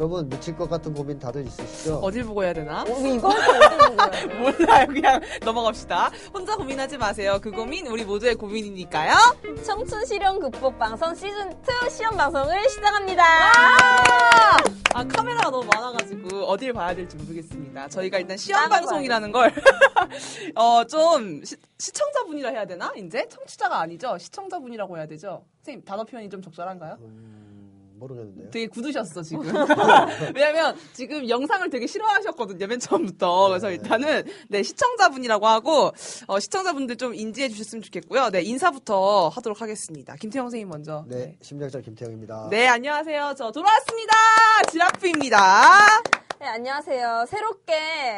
여러분 미칠 것 같은 고민 다들 있으시죠? 어딜 보고 해야 되나? 어, 이거? 몰라요. 그냥 넘어갑시다. 혼자 고민하지 마세요. 그 고민 우리 모두의 고민이니까요. 청춘 실현 극복 방송 시즌 2 시험 방송을 시작합니다. 아 카메라가 너무 많아가지고 어딜 봐야 될지 모르겠습니다. 저희가 일단 시험 방송이라는 걸 어 좀 시청자분이라 해야 되나? 이제 청취자가 아니죠. 시청자분이라고 해야 되죠. 선생님 단어 표현이 좀 적절한가요? 음, 모르겠는데요. 되게 굳으셨어 지금. 왜냐면 지금 영상을 되게 싫어하셨거든요 맨 처음부터. 그래서 일단은 네 시청자분이라고 하고 어, 시청자분들 좀 인지해 주셨으면 좋겠고요. 네 인사부터 하도록 하겠습니다. 김태형 선생님 먼저. 네, 심리학자 김태형입니다. 네 안녕하세요. 저 돌아왔습니다. 지라프입니다. 네, 안녕하세요. 새롭게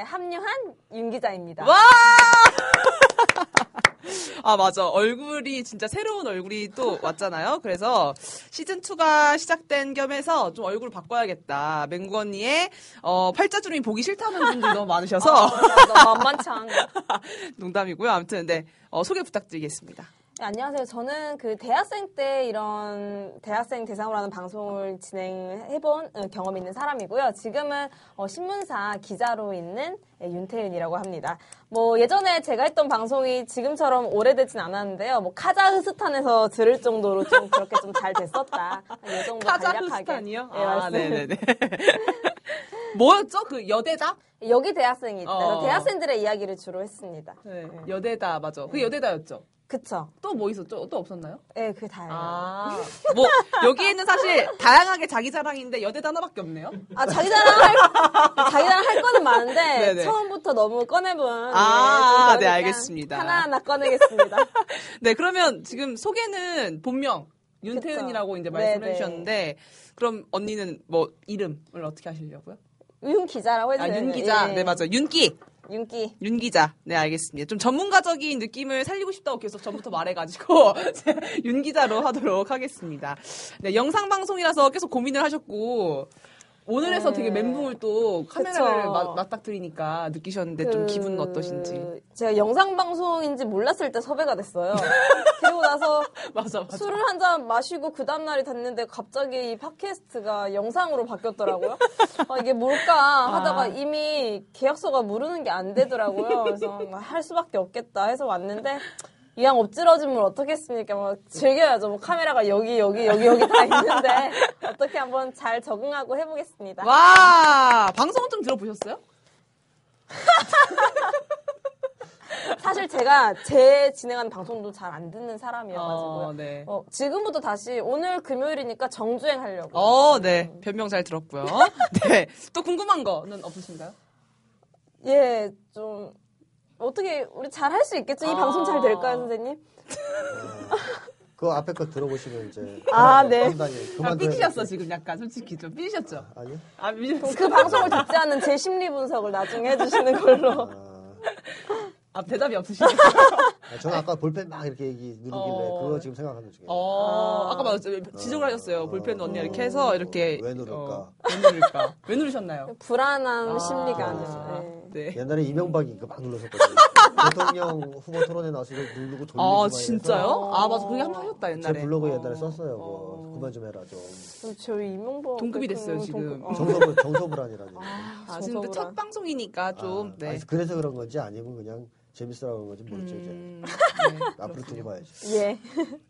합류한 윤 기자입니다. 와! 아, 맞아. 얼굴이 진짜 새로운 얼굴이 또 왔잖아요. 그래서 시즌2가 시작된 겸해서 좀 얼굴 바꿔야겠다. 맹구 언니의, 어, 팔자주름이 보기 싫다는 분들이 너무 많으셔서. 아, 만만치 않네. 농담이고요. 아무튼, 네. 어, 소개 부탁드리겠습니다. 네, 안녕하세요. 저는 그 대학생 때 이런 대학생 대상으로 하는 방송을 진행해본 어, 경험이 있는 사람이고요. 지금은 어, 신문사 기자로 있는 예, 윤태윤이라고 합니다. 뭐 예전에 제가 했던 방송이 지금처럼 오래되진 않았는데요. 뭐 카자흐스탄에서 들을 정도로 좀 그렇게 좀 잘 됐었다. 이 정도. 카자흐스탄이요? 네, 아, 말씀. 네네네. 뭐였죠? 그 여대다? 여기 대학생이 있다. 어. 대학생들의 이야기를 주로 했습니다. 네. 여대다, 맞아. 그게 여대다였죠. 그쵸? 또 뭐 있었죠? 또 없었나요? 네, 그게 다예요. 아, 아, 뭐, 여기에는 사실 다양하게 자기 자랑인데 여대다 하나밖에 없네요. 자기 자랑 할, 자기 자랑 할 거는 많은데, 네네. 처음부터 너무 꺼내본. 아, 좀 네, 그러니까 알겠습니다. 하나하나 꺼내겠습니다. 네, 그러면 지금 소개는 본명 윤태은이라고 이제 말씀을 네네. 해주셨는데 그럼 언니는 뭐 이름을 어떻게 하시려고요? 윤 기자라고 아, 해주세요. 윤 기자. 예. 네, 맞아요. 윤기. 윤기. 윤 기자. 네, 알겠습니다. 좀 전문가적인 느낌을 살리고 싶다고 계속 전부터 말해가지고 윤 기자로 하도록 하겠습니다. 네, 영상 방송이라서 계속 고민을 하셨고 오늘에서 네. 되게 멘붕을 또 카메라를. 마- 맞닥뜨리니까 느끼셨는데 좀 그- 기분은 어떠신지. 제가 영상 방송인지 몰랐을 때 섭외가 됐어요. 그리고 나서 맞아, 맞아. 술을 한 잔 마시고 그 다음 날이 됐는데 갑자기 이 팟캐스트가 영상으로 바뀌었더라고요. 아, 이게 뭘까 하다가 아. 이미 계약서가 무르는 게 안 되더라고요. 그래서 아, 할 수밖에 없겠다 해서 왔는데 이왕 엎질러지면 어떻겠습니까? 뭐 즐겨야죠. 뭐 카메라가 여기 여기 여기 여기 다 있는데 어떻게 한번 잘 적응하고 해보겠습니다. 와, 방송은 좀 들어보셨어요? 사실 제가 제 진행하는 방송도 잘 안 듣는 사람이어가지고요. 어, 네. 어, 지금부터 다시 오늘 금요일이니까 정주행 하려고. 어, 네. 변명 잘 들었고요. 네. 또 궁금한 거는 없으신가요? 예, 좀 어떻게 우리 잘 할 수 있겠죠? 이 아. 방송 잘 될까요, 선생님? 그 앞에 거 들어보시면 이제 아, 네. 판단이 아, 삐지셨어, 지금 약간. 솔직히 좀 삐지셨죠? 아니요. 아, 삐지셨어. 그 방송을 듣지 않는 제 심리 분석을 나중에 해주시는 걸로. 아, 아, 대답이 없으시네요. 아, 저는 아까 볼펜 막 이렇게 얘기 누르길래 어. 그거 지금 생각하는 중이에요. 어, 아까 맞았죠. 지적을 하셨어요. 볼펜 언니 이렇게 해서 이렇게. 왜 누를까? 어, 왜 누를까? 왜 누르셨나요? 불안한 아. 심리가 아니죠. 예. 네. 옛날에 이명박이 그거 막 눌렀었거든요. 대통령 후보 토론에 나와서 이거 누르고 돌리고 아, 막 진짜요? 아, 맞아. 그게 한 번 하셨다, 제 옛날에. 블로그에 어. 옛날에 썼어요. 뭐 어. 그만 좀 해라 좀. 저희 이명박 동급이 됐어요, 지금. 동급- 어. 정서불 정서불안이라는. 아, 지금 근데 첫. 방송이니까 좀, 아, 네. 아니, 그래서 그런 건지 아니면 그냥 재밌으라고 그런 건지 모르죠 음, 이제. 네. 앞으로 두고 봐야지. 예.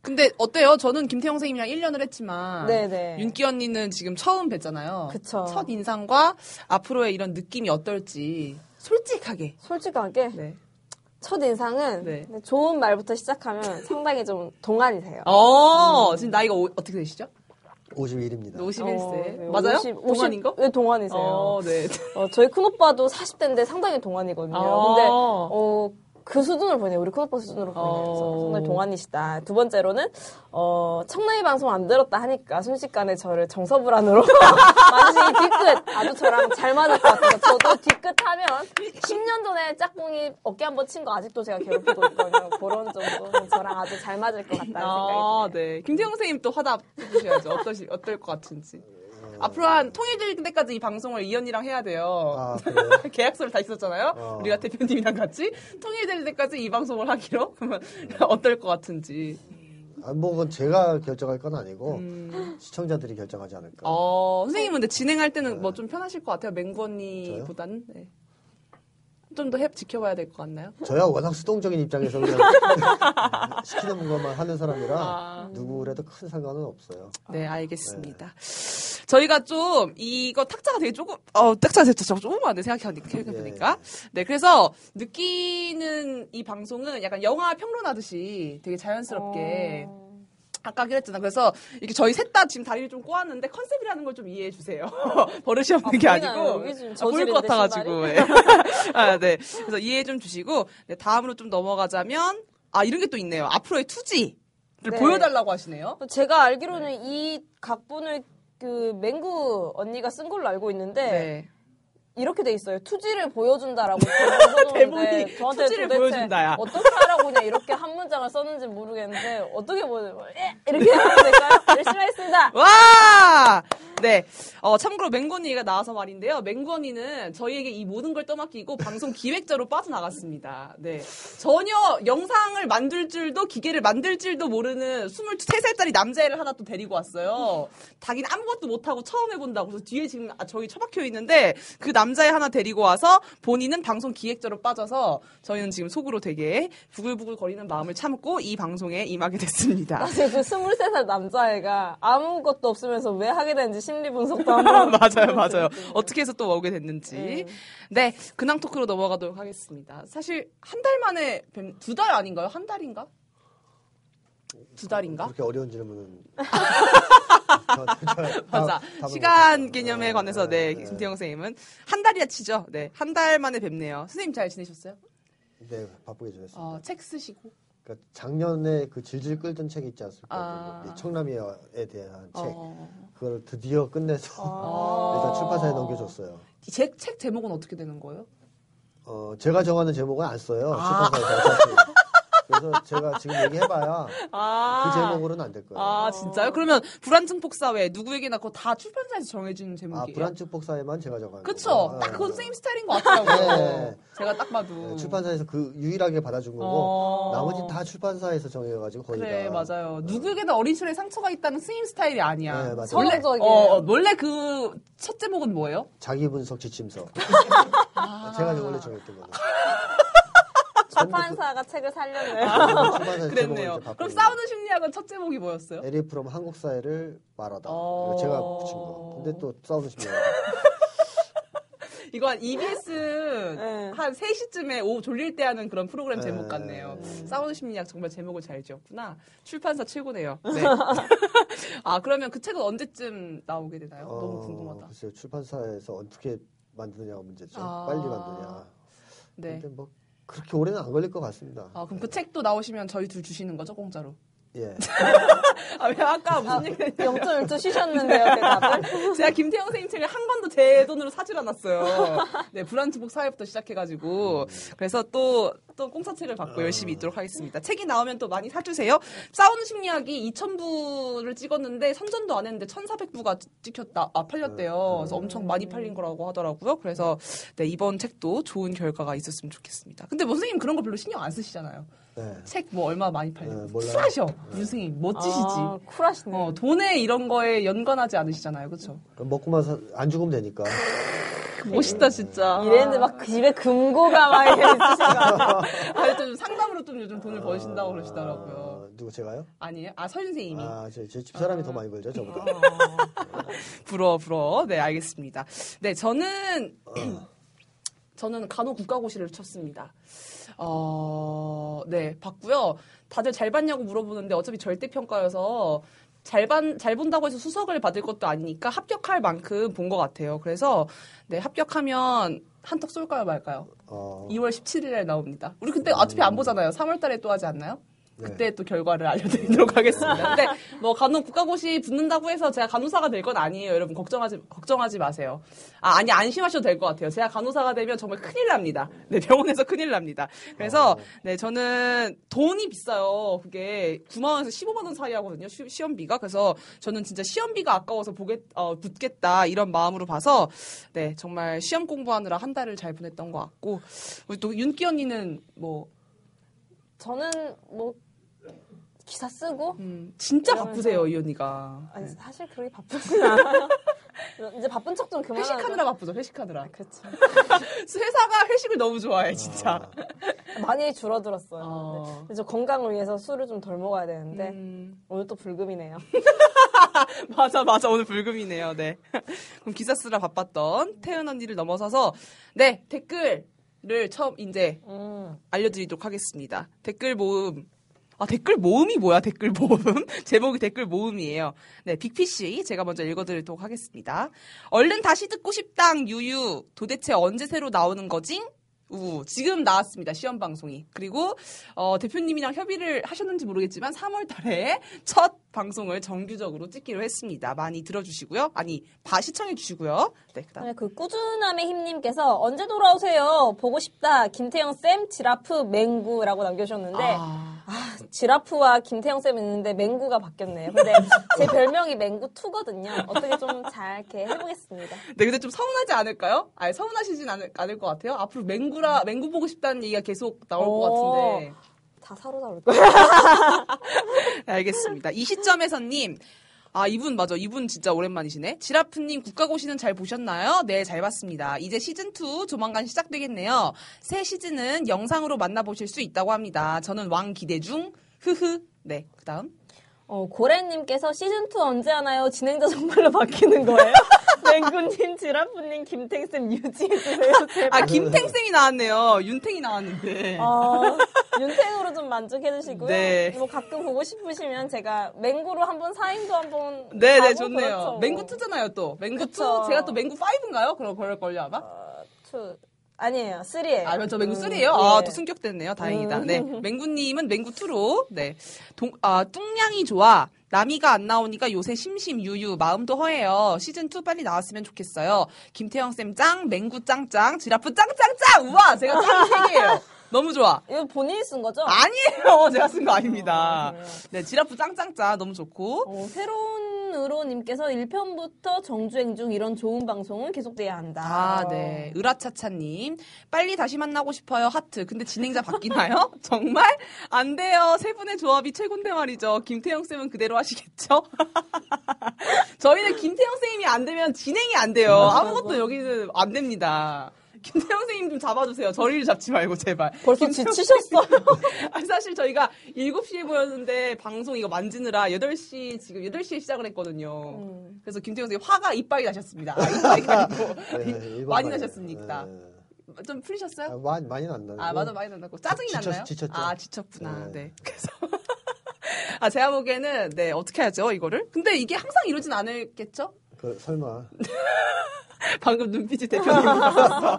근데 어때요? 저는 김태형 선생님이랑 1년을 했지만 네네. 윤기 언니는 지금 처음 뵀잖아요. 그쵸. 첫 인상과 앞으로의 이런 느낌이 어떨지 솔직하게. 솔직하게 네. 첫 인상은 네. 좋은 말부터 시작하면 상당히 좀 동안이세요. 어, 지금 나이가 오- 어떻게 되시죠? 51입니다. 51세. 네, 맞아요? 50, 동안인 거? 네, 동안이세요. 어, 네. 어, 저희 큰오빠도 40대인데 상당히 동안이거든요. 아. 근데, 어, 그 수준을 보네요. 우리 큰오빠 수준으로 보네요. 어. 그래서 상당히 동안이시다. 두 번째로는, 어, 청라이 방송 안 들었다 하니까 순식간에 저를 정서불안으로 마주치기 뒤끝. 아주 저랑 잘 맞을 것 같아요. 저도 뒤끝 하면 10년 전에 짝꿍이 어깨 한 번 친 거 아직도 제가 괴롭히고 있거든요. 그런 정도. 저랑 아주 잘 맞을 것 같다는 아, 생각이 드네요. 네. 김태형 선생님 또 화답 해주셔야죠. 어떠시, 어떨 것 같은지. 앞으로 한 통일될 때까지 이 방송을 이 언니랑 해야 돼요. 아? 계약서를 다 있었잖아요. 어. 우리가 대표님이랑 같이 통일될 때까지 이 방송을 하기로 그러면 어떨 것 같은지. 아, 뭐 그건 제가 결정할 건 아니고 음. 시청자들이 결정하지 않을까. 어, 선생님은 근데 진행할 때는 뭐좀 편하실 것 같아요. 맹구 언니보다는. 네. 좀더 지켜봐야 될 것 같나요? 저야 워낙 수동적인 입장에서 그냥 시키는 것만 하는 사람이라 아. 누구래도 큰 상관은 없어요. 네, 알겠습니다. 저희가 좀 이거 탁자가 되게 조금 어 탁자가 되게 조- 조그만한데 생각해보니까 생각해보니까 네 그래서 느끼는 이 방송은 약간 영화 평론하듯이 되게 자연스럽게 어. 아까 그랬잖아. 그래서 이렇게 저희 셋 다 지금 다리를 좀 꼬았는데 컨셉이라는 걸 좀 이해해 주세요. 버릇이 없는 아, 게? 아니고 아, 보일 것 같아가지고. 예. 아, 네. 그래서 이해해 좀 주시고 네, 다음으로 좀 넘어가자면 아 이런 게 또 있네요. 앞으로의 투지 를 네. 보여달라고 하시네요. 제가 알기로는 이 각본을 그 맹구 언니가 쓴 걸로 알고 있는데 네. 이렇게 돼 있어요. 투지를 보여준다라고 대본이 저한테 투지를 보여준다야. 어떻게 하라고 그냥 이렇게 한 문장을 썼는지 모르겠는데 어떻게 보여? 예, 이렇게 하면 될까요? 열심히 하겠습니다. 와! 네. 어, 참고로 맹건이가 나와서 말인데요. 맹건이는 저희에게 이 모든 걸 떠맡기고 방송 기획자로 빠져나갔습니다. 네. 전혀 영상을 만들 줄도 기계를 만들 줄도 모르는 23살짜리 남자애를 하나 또 데리고 왔어요. 자기는 아무것도 못하고 처음 해본다고. 그래서 뒤에 지금 아, 저희 처박혀 있는데 그 남자애 하나 데리고 와서 본인은 방송 기획자로 빠져서 저희는 지금 속으로 되게 부글부글 거리는 마음을 참고 이 방송에 임하게 됐습니다. 사실 그 23살 남자애가 아무것도 없으면서 왜 하게 되는지 심리 분석도 한번 맞아요, 맞아요. 어떻게 해서 또 오게 됐는지. 네. 네, 근황 토크로 넘어가도록 하겠습니다. 사실 한 달 만에 두 달 아닌가요? 한 달인가? 두 달인가? 그렇게 어려운 질문은. 맞아. 시간. 개념에 관해서 네, 네. 김태형 선생님은 한 달이야 치죠. 네, 한 달 만에 뵙네요. 선생님 잘 지내셨어요? 네, 바쁘게 지냈습니다. 어, 책 쓰시고. 그러니까 작년에 그 질질 끌던 책이 있지 않습니까? 아. 그 청남이에 대한 책. 어, 그걸 드디어 끝내서 아. 일단 출판사에 넘겨줬어요. 제 책 제목은 어떻게 되는 거예요? 어, 제가 정하는 제목은 안 써요. 아. 출판사에서. 그래서 제가 지금 얘기해봐야 아, 그 제목으로는 안 될 거예요. 아, 진짜요? 그러면 불안증폭 사회 누구에게나 그거 다 출판사에서 정해주는 아, 제목이에요. 불안증 복사에만 제가 정하는 그쵸? 거예요. 딱 네. 그건 선생님 스타일인 것 같더라고요. 네. 제가 딱 봐도. 네, 출판사에서 그 유일하게 받아준 거고 어. 나머지는 다 출판사에서 정해가지고 거의 그래 다. 맞아요. 누구에게나 어린 시절에 상처가 있다는 스님 스타일이 아니야. 네, 맞아요. 원래 서구적이에요. 어, 원래 그 첫 제목은 뭐예요? 자기 분석 지침서. 아. 제가 원래 정했던 거는. 출판사가 책을 살려내요. 출판사에서 그랬네요. 그럼 싸우는 심리학은 첫 제목이 뭐였어요? 에리 프롬 한국 사회를 말하다. 어. 제가 붙인 거. 근데 또 싸우는 심리학. 이거 한 EBS 네. 한 3시쯤에 오후 졸릴 때 하는 그런 프로그램 네. 제목 같네요. 싸우는 심리학 정말 제목을 잘 지었구나. 출판사 최고네요. 네. 아 그러면 그 책은 언제쯤 나오게 되나요? 너무 어, 궁금하다. 글쎄요, 출판사에서 어떻게 만드느냐가 문제죠. 아. 빨리 만드냐. 네. 근데 뭐 그렇게 오래는 안 걸릴 것 같습니다. 아 그럼 그 책도 나오시면 저희 둘 주시는 거죠 공짜로? 예. 아 왜 아까 무슨 얘기 0.1초 쉬셨는데요, 대답을. 제가 김태형 선생님 책을 한 권도 제 돈으로 사질 않았어요. 네, 불안투복 사회부터 시작해가지고. 그래서 또, 또 공짜책을 받고 열심히 있도록 하겠습니다. 책이 나오면 또 많이 사주세요. 싸우는 심리학이 2,000부를 찍었는데 선전도 안 했는데 1,400부가 찍혔다, 아, 팔렸대요. 그래서 엄청 많이 팔린 거라고 하더라고요. 그래서 네, 이번 책도 좋은 결과가 있었으면 좋겠습니다. 근데 뭐 선생님 그런 거 별로 신경 안 쓰시잖아요. 네. 책뭐 얼마 많이 팔리고. 네. 쿨하셔. 우리 선생님. 멋지시지. 아, 쿨하시네. 어, 돈에 이런 거에 연관하지 않으시잖아요. 그쵸? 그럼 먹고만 사- 안 죽으면 되니까. 멋있다, 진짜. 이랬는데 막 그 집에 금고가 막 이렇게 있으신 거 같아요. 아, 좀 상담으로 좀 요즘 돈을 버신다고 그러시더라고요. 어, 누구 제가요? 아니에요? 아, 설 선생님이. 아, 제집 사람이 더 많이 벌죠, 저보다. 부러워, 부러워. 네, 알겠습니다. 네, 저는, 저는 간호 국가고시를 쳤습니다. 어, 네, 봤고요. 다들 잘 봤냐고 물어보는데 어차피 절대평가여서 잘, 반, 잘 본다고 해서 수석을 받을 것도 아니니까 합격할 만큼 본 것 같아요. 그래서, 네, 합격하면 한턱 쏠까요, 말까요? 어, 2월 17일에 나옵니다. 우리 그때 어차피 안 보잖아요. 3월 달에 또 하지 않나요? 네. 그때 또 결과를 알려드리도록 하겠습니다. 근데 뭐 간호 국가고시 붙는다고 해서 제가 간호사가 될 건 아니에요. 여러분 걱정하지 걱정하지 마세요. 아 아니 안심하셔도 될 것 같아요. 제가 간호사가 되면 정말 큰일 납니다. 네 병원에서 큰일 납니다. 그래서 네 저는 돈이 비싸요. 그게 9만 원에서 15만 원 사이 하거든요. 시, 시험비가 그래서 저는 진짜 시험비가 아까워서 보겠 어, 붙겠다 이런 마음으로 봐서 네 정말 시험 공부하느라 한 달을 잘 보냈던 것 같고 우리 또 윤기 언니는 뭐 저는 뭐 기사 쓰고 음, 진짜 이러면서- 바쁘세요, 이 언니가. 아니 사실 그렇게 바쁘진 않아요. 이제 바쁜 척 좀 그만하고. 회식하느라 바쁘죠, 회식하느라. 그렇죠. 회사가 회식을 너무 좋아해, 진짜. 많이 줄어들었어요. 어. 네. 그래서 건강을 위해서 술을 좀 덜 먹어야 되는데 음, 오늘 또 불금이네요. 맞아, 맞아. 오늘 불금이네요, 네. 그럼 기사 쓰라 바빴던 태은 언니를 넘어서서, 네, 댓글을 처음 이제 음. 알려드리도록 하겠습니다. 댓글 모음. 아, 댓글 모음이 뭐야, 댓글 모음? 제목이 댓글 모음이에요. 네, 빅피씨. 제가 먼저 읽어드리도록 하겠습니다. 얼른 다시 듣고 싶당, 유유. 도대체 언제 새로 나오는 거지? 우, 지금 나왔습니다. 시험 방송이. 그리고, 어, 대표님이랑 협의를 하셨는지 모르겠지만, 3월 달에 첫 방송을 정규적으로 찍기로 했습니다. 많이 들어주시고요. 아니, 봐, 시청해 주시고요. 네, 그 다음. 네, 그 꾸준함의 힘님께서 언제 돌아오세요? 보고 싶다. 김태형 쌤, 지라프, 맹구라고 남겨주셨는데 아, 아, 지라프와 김태형 쌤 있는데 맹구가 바뀌었네요. 근데 제 별명이 맹구2거든요. 어떻게 좀 잘 이렇게 해보겠습니다. 네, 근데 좀 서운하지 않을까요? 아니, 서운하시진 않을, 않을 것 같아요. 앞으로 맹구 라, 맹구 보고 싶다는 얘기가 계속 나올 것 오. 같은데. 다 사로잡을 거예요. 네, 알겠습니다. 이 시점에서님, 아, 이분, 맞아. 이분 진짜 오랜만이시네. 지라프님 국가고시는 잘 보셨나요? 네, 잘 봤습니다. 이제 시즌2 조만간 시작되겠네요. 새 시즌은 영상으로 만나보실 수 있다고 합니다. 저는 왕 기대 중. 흐흐. 네, 그 다음. 어, 고래님께서 시즌2 언제 하나요? 진행자 정말로 바뀌는 거예요? 맹구님, 지라프님, 김탱쌤 유지해주세요. 제발. 아, 김탱쌤이 나왔네요. 윤탱이 나왔는데. 어, 윤탱으로 좀 만족해주시고요. 네. 뭐 가끔 보고 싶으시면 제가 맹구로 한번 사인도 한번. 네네, 가고 좋네요. 그렇죠. 맹구 2잖아요, 또. 맹구 2. 그쵸. 제가 또 맹구 5인가요? 그럼 그럴걸요, 아마? 어, two 아니에요, 3예요. 아, 저 맹구 음, 3예요? 아, 예. 또 승격됐네요. 다행이다. 음. 네. 맹구님은 맹구 2로, 네. 동, 아, 뚱냥이 좋아. 나미가 안 나오니까 요새 심심 유유 마음도 허해요. 시즌 2 빨리 나왔으면 좋겠어요. 김태형 쌤 짱, 맹구 짱짱, 지라프 짱짱짱. 우와, 제가 짱이 세 개예요. 너무 좋아. 이거 본인이 쓴 거죠? 아니에요. 제가 쓴 거 아닙니다. 어, 그래요? 네, 지라프 짱짱짱 너무 좋고. 어, 새로운 으로님께서 1편부터 정주행 중 이런 좋은 방송은 계속돼야 한다. 아, 네. 으라차차님. 빨리 다시 만나고 싶어요. 하트. 근데 진행자 바뀌나요? 정말? 안 돼요. 세 분의 조합이 최고인데 말이죠. 김태형 쌤은 그대로 하시겠죠? 저희는 김태형 쌤이 안 되면 진행이 안 돼요. 아무것도 여기는 안 됩니다. 김태형 쌤님 좀 잡아주세요. 저리를 잡지 말고, 제발. 벌써 지치셨어요. 아니, 사실 저희가 7시에 보였는데 방송 이거 만지느라 8시, 지금 8시에 시작을 했거든요. 음. 그래서 김태형 쌤이 화가 이빨이 나셨습니다. 아, 이빨이 아니고. 네, 일반 많이. 나셨습니까? 네. 좀 풀리셨어요? 아, 많이 많이 난다. 아, 맞아, 많이 난다고. 짜증이 지쳤- 났나요? 지쳤죠. 아, 지쳤구나. 네. 네. 그래서. 아, 제가 보기에는, 네, 어떻게 하죠, 이거를? 근데 이게 항상 이러진 않을겠죠? 그 설마 방금 눈빛이 대표님 같았어.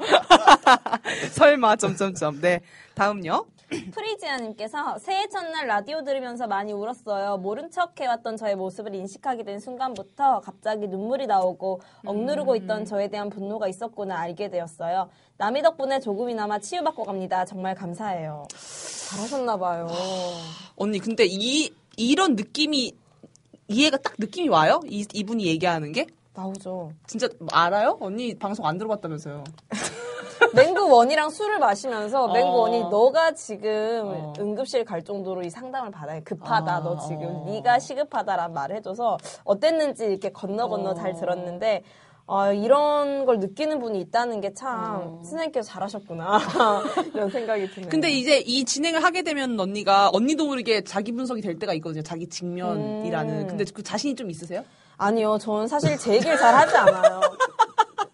설마, 점점점. 네. 다음요. 프리지아님께서 새해 첫날 라디오 들으면서 많이 울었어요. 모른 척 해왔던 저의 모습을 인식하게 된 순간부터 갑자기 눈물이 나오고 억누르고 있던 저에 대한 분노가 있었구나 알게 되었어요. 남이 덕분에 조금이나마 치유받고 갑니다. 정말 감사해요. 잘하셨나봐요. 언니, 근데 이, 이런 느낌이, 이해가 딱 느낌이 와요? 이, 이분이 얘기하는 게? 나오죠. 진짜 알아요? 언니 방송 안 들어봤다면서요. 맹구 원이랑 술을 마시면서 어. 맹구 원이 너가 지금 어. 응급실 갈 정도로 이 상담을 받아야 급하다. 아, 너 지금 어. 네가 시급하다라는 말을 해줘서 어땠는지 이렇게 건너 건너 어. 잘 들었는데 아, 이런 걸 느끼는 분이 있다는 게참 어. 선생님께서 잘하셨구나 이런 생각이 드네요. 근데 이제 이 진행을 하게 되면 언니가 언니도 모르게 자기 분석이 될 때가 있거든요. 자기 직면이라는. 음. 근데 그 자신이 좀 있으세요? 아니요, 저는 사실 제 얘기를 잘 하지 않아요.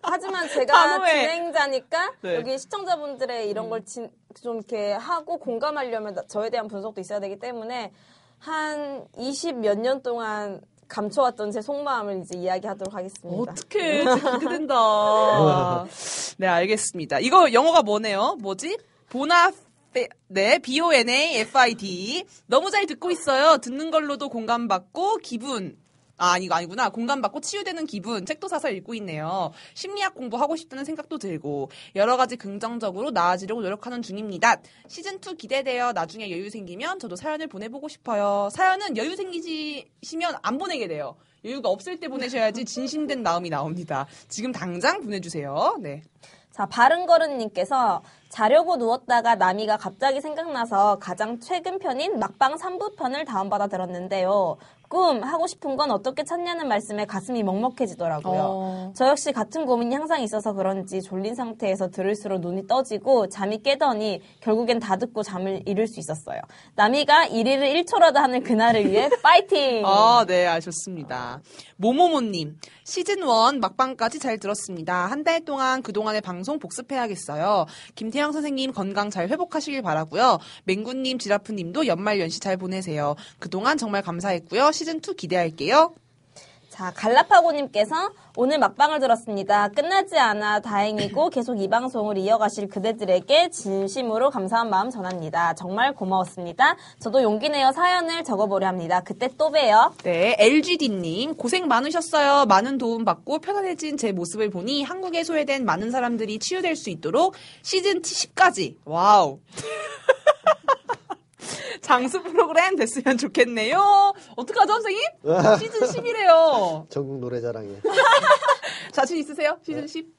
하지만 제가 단호해. 진행자니까 네. 여기 시청자분들의 이런 걸좀 이렇게 하고 공감하려면 나- 저에 대한 분석도 있어야 되기 때문에 한 20 몇 년 동안 감춰왔던 제 속마음을 이제 이야기하도록 하겠습니다. 어떡해. 진짜 기대된다. 네, 알겠습니다. 이거 영어가 뭐네요? 뭐지? 보나, 네, B-O-N-A-F-I-D. 너무 잘 듣고 있어요. 듣는 걸로도 공감받고, 기분. 아, 이거 아니구나. 공감받고 치유되는 기분. 책도 사서 읽고 있네요. 심리학 공부하고 싶다는 생각도 들고, 여러 가지 긍정적으로 나아지려고 노력하는 중입니다. 시즌2 기대돼요. 나중에 여유 생기면 저도 사연을 보내보고 싶어요. 사연은 여유 생기시면 안 보내게 돼요. 여유가 없을 때 보내셔야지 진심된 마음이 나옵니다. 지금 당장 보내주세요. 네. 자, 바른거른님께서 자려고 누웠다가 나미가 갑자기 생각나서 가장 최근 편인 막방 3부 편을 다운받아 들었는데요. 꿈 하고 싶은 건 어떻게 찾냐는 말씀에 가슴이 먹먹해지더라고요. 어. 저 역시 같은 고민이 항상 있어서 그런지 졸린 상태에서 들을수록 눈이 떠지고 잠이 깨더니 결국엔 다 듣고 잠을 이룰 수 있었어요. 나미가 1위를 1초라도 하는 그날을 위해 파이팅! 아, 네, 아, 좋습니다. 모모모님, 시즌1 막방까지 잘 들었습니다. 한 달 동안 그동안의 방송 복습해야겠어요. 김태형 선생님 건강 잘 회복하시길 바라고요 맹구님, 지라프님도 연말 연시 잘 보내세요. 그동안 정말 감사했고요. 시즌2 기대할게요. 자, 갈라파고님께서 오늘 막방을 들었습니다. 끝나지 않아 다행이고 계속 이 방송을 이어가실 그대들에게 진심으로 감사한 마음 전합니다. 정말 고마웠습니다. 저도 용기 내어 사연을 적어보려 합니다. 그때 또 봬요. 네, LGD님, 고생 많으셨어요. 많은 도움 받고 편안해진 제 모습을 보니 한국에 소외된 많은 사람들이 치유될 수 있도록 시즌 10까지, wow. 장수 프로그램 됐으면 좋겠네요. 어떡하죠, 선생님? 시즌 10이래요. 전국 노래자랑에. 자신 있으세요? 시즌 10?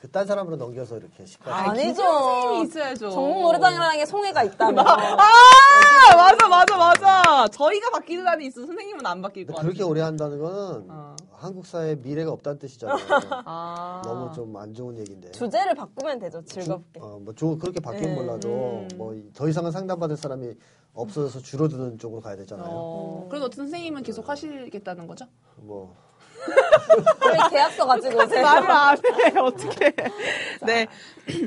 그딴 사람으로 넘겨서 이렇게 시까지 아, 아니죠. 선생님이 있어야죠. 전국 노래자랑이라는 게 송해가 있다면. 아, 맞아, 맞아, 맞아. 저희가 바뀌는 한이 있어. 선생님은 안 바뀔 것 같아요. 그렇게 오래 한다는 거는 어. 한국 사회에 미래가 없다는 뜻이잖아요. 아. 너무 좀 안 좋은 얘기인데. 주제를 바꾸면 되죠, 즐겁게. 어, 뭐 조, 그렇게 바뀌면 네. 몰라도 음. 뭐더 이상은 상담받을 사람이 없어져서 줄어드는 쪽으로 가야 되잖아요. 어, 그래도 어떤 선생님은 계속 하시겠다는 거죠? 뭐 빨리 계약서 가지고 오세요. 말을 안 해. 어떻게. 네.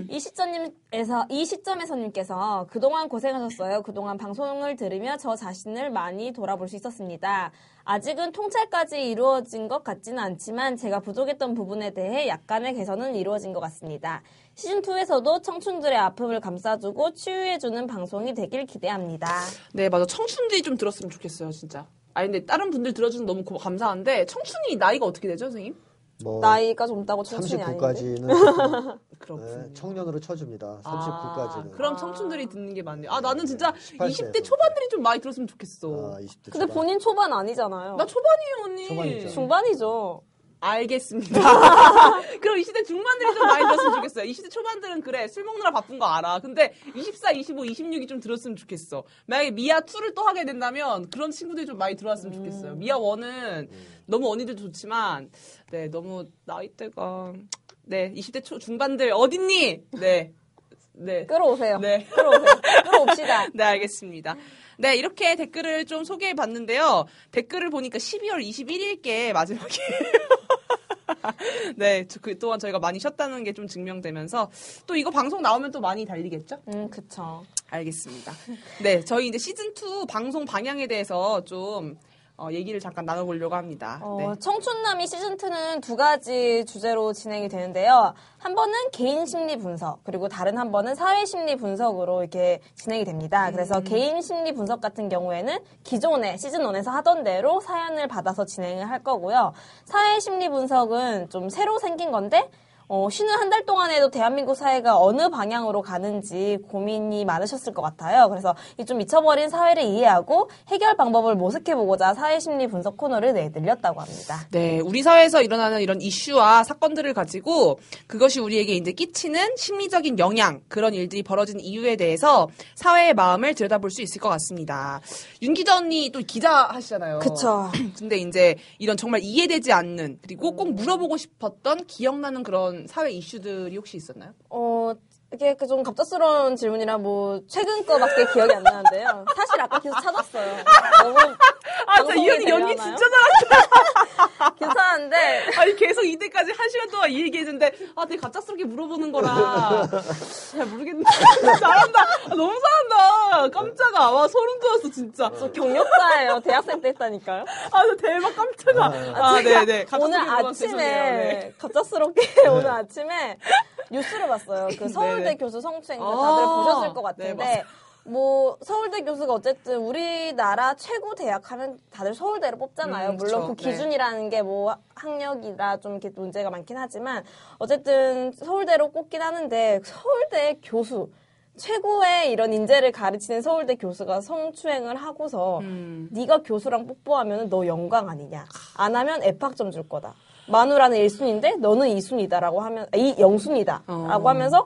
이 시점에서 이 시점에서님께서 그동안 고생하셨어요. 그동안 방송을 들으며 저 자신을 많이 돌아볼 수 있었습니다. 아직은 통찰까지 이루어진 것 같지는 않지만 제가 부족했던 부분에 대해 약간의 개선은 이루어진 것 같습니다. 시즌 2에서도 청춘들의 아픔을 감싸주고 치유해주는 방송이 되길 기대합니다. 네, 맞아. 청춘들이 좀 들었으면 좋겠어요, 진짜. 아니, 근데 다른 분들 들어주는 너무 고- 감사한데, 청춘이 나이가 어떻게 되죠, 선생님? 뭐 나이가 젊다고 청춘이 아닌데. 39까지는 그렇군요. 청년으로 쳐줍니다. 아, 39까지는. 그럼 청춘들이 듣는 게 맞네요. 아, 나는 진짜 18 세에서. 20대 초반들이 좀 많이 들었으면 좋겠어. 아, 20대 근데 본인 초반 아니잖아요. 나 초반이에요, 언니. 초반이죠. 중반이죠. 알겠습니다. 그럼 20대 중반들이 좀 많이 들었으면 좋겠어요. 20대 초반들은 그래, 술 먹느라 바쁜 거 알아. 근데 24, 25, 26이 좀 들었으면 좋겠어. 만약에 미아 2를 또 하게 된다면 그런 친구들이 좀 많이 들어왔으면 좋겠어요. 미아 1은 너무 언니들 좋지만, 네, 너무 나이대가, 네, 20대 초, 중반들 어딨니? 네. 네. 끌어오세요. 네. 끌어오세요. 끌어옵시다. 네, 알겠습니다. 네, 이렇게 댓글을 좀 소개해 봤는데요. 댓글을 보니까 12월 21일께 마지막이에요. 네, 저- 그 동안 저희가 많이 쉬었다는 게 좀 증명되면서 또 이거 방송 나오면 또 많이 달리겠죠? 음, 그쵸. 알겠습니다. 네, 저희 이제 시즌2 방송 방향에 대해서 좀 어, 얘기를 잠깐 나눠보려고 합니다. 어, 네. 청춘남이 시즌2는 두 가지 주제로 진행이 되는데요. 한 번은 개인 심리 분석, 그리고 다른 한 번은 사회 심리 분석으로 이렇게 진행이 됩니다. 음. 그래서 개인 심리 분석 같은 경우에는 기존에 시즌1에서 하던 대로 사연을 받아서 진행을 할 거고요. 사회 심리 분석은 좀 새로 생긴 건데, 어, 쉬는 한 달 동안에도 대한민국 사회가 어느 방향으로 가는지 고민이 많으셨을 것 같아요. 그래서 이좀 잊혀버린 사회를 이해하고 해결 방법을 모색해보고자 사회심리 분석 코너를 네, 늘렸다고 합니다. 네, 우리 사회에서 일어나는 이런 이슈와 사건들을 가지고 그것이 우리에게 이제 끼치는 심리적인 영향, 그런 일들이 벌어진 이유에 대해서 사회의 마음을 들여다볼 수 있을 것 같습니다. 윤 기자 언니 또 기자 하시잖아요. 그쵸. 근데 이제 이런 정말 이해되지 않는 그리고 꼭 물어보고 싶었던 기억나는 그런 사회 이슈들이 혹시 있었나요? 어, 이게 그좀 갑작스러운 질문이라 뭐 최근 거밖에 기억이 안 나는데요. 사실 아까 계속 찾았어요. 너무 아, 진짜 이 언니 연기 진짜 괜찮은데 아니 계속 이때까지 한 시간 동안 이 얘기했는데 아 되게 갑작스럽게 물어보는 거라 잘 모르겠는데 잘한다 아, 너무 잘한다 깜짝아 와 소름 돋았어 진짜 저 경력자예요. 대학생 때 했다니까요. 아나 대박 깜짝아 아 네네 오늘 갑작스럽게 물어봐서 아침에 죄송해요. 네. 갑작스럽게 오늘 아침에 뉴스를 봤어요. 그 서울 대 네네. 교수 성추행 아, 다들 보셨을 것 네, 같은데 맞아요. 뭐 서울대 교수가 어쨌든 우리나라 최고 대학 하면 다들 서울대를 뽑잖아요. 음, 물론. 그 기준이라는 게 뭐 학력이라 좀 이렇게 문제가 많긴 하지만 어쨌든 서울대로 꼽긴 하는데 서울대 교수 최고의 이런 인재를 가르치는 서울대 교수가 성추행을 하고서 음. 네가 교수랑 뽀뽀하면 너 영광 아니냐. 안 하면 애팍점 줄 거다. 마누라는 1순위인데 너는 2순위다라고 하면 이 0순위다라고 어. 하면서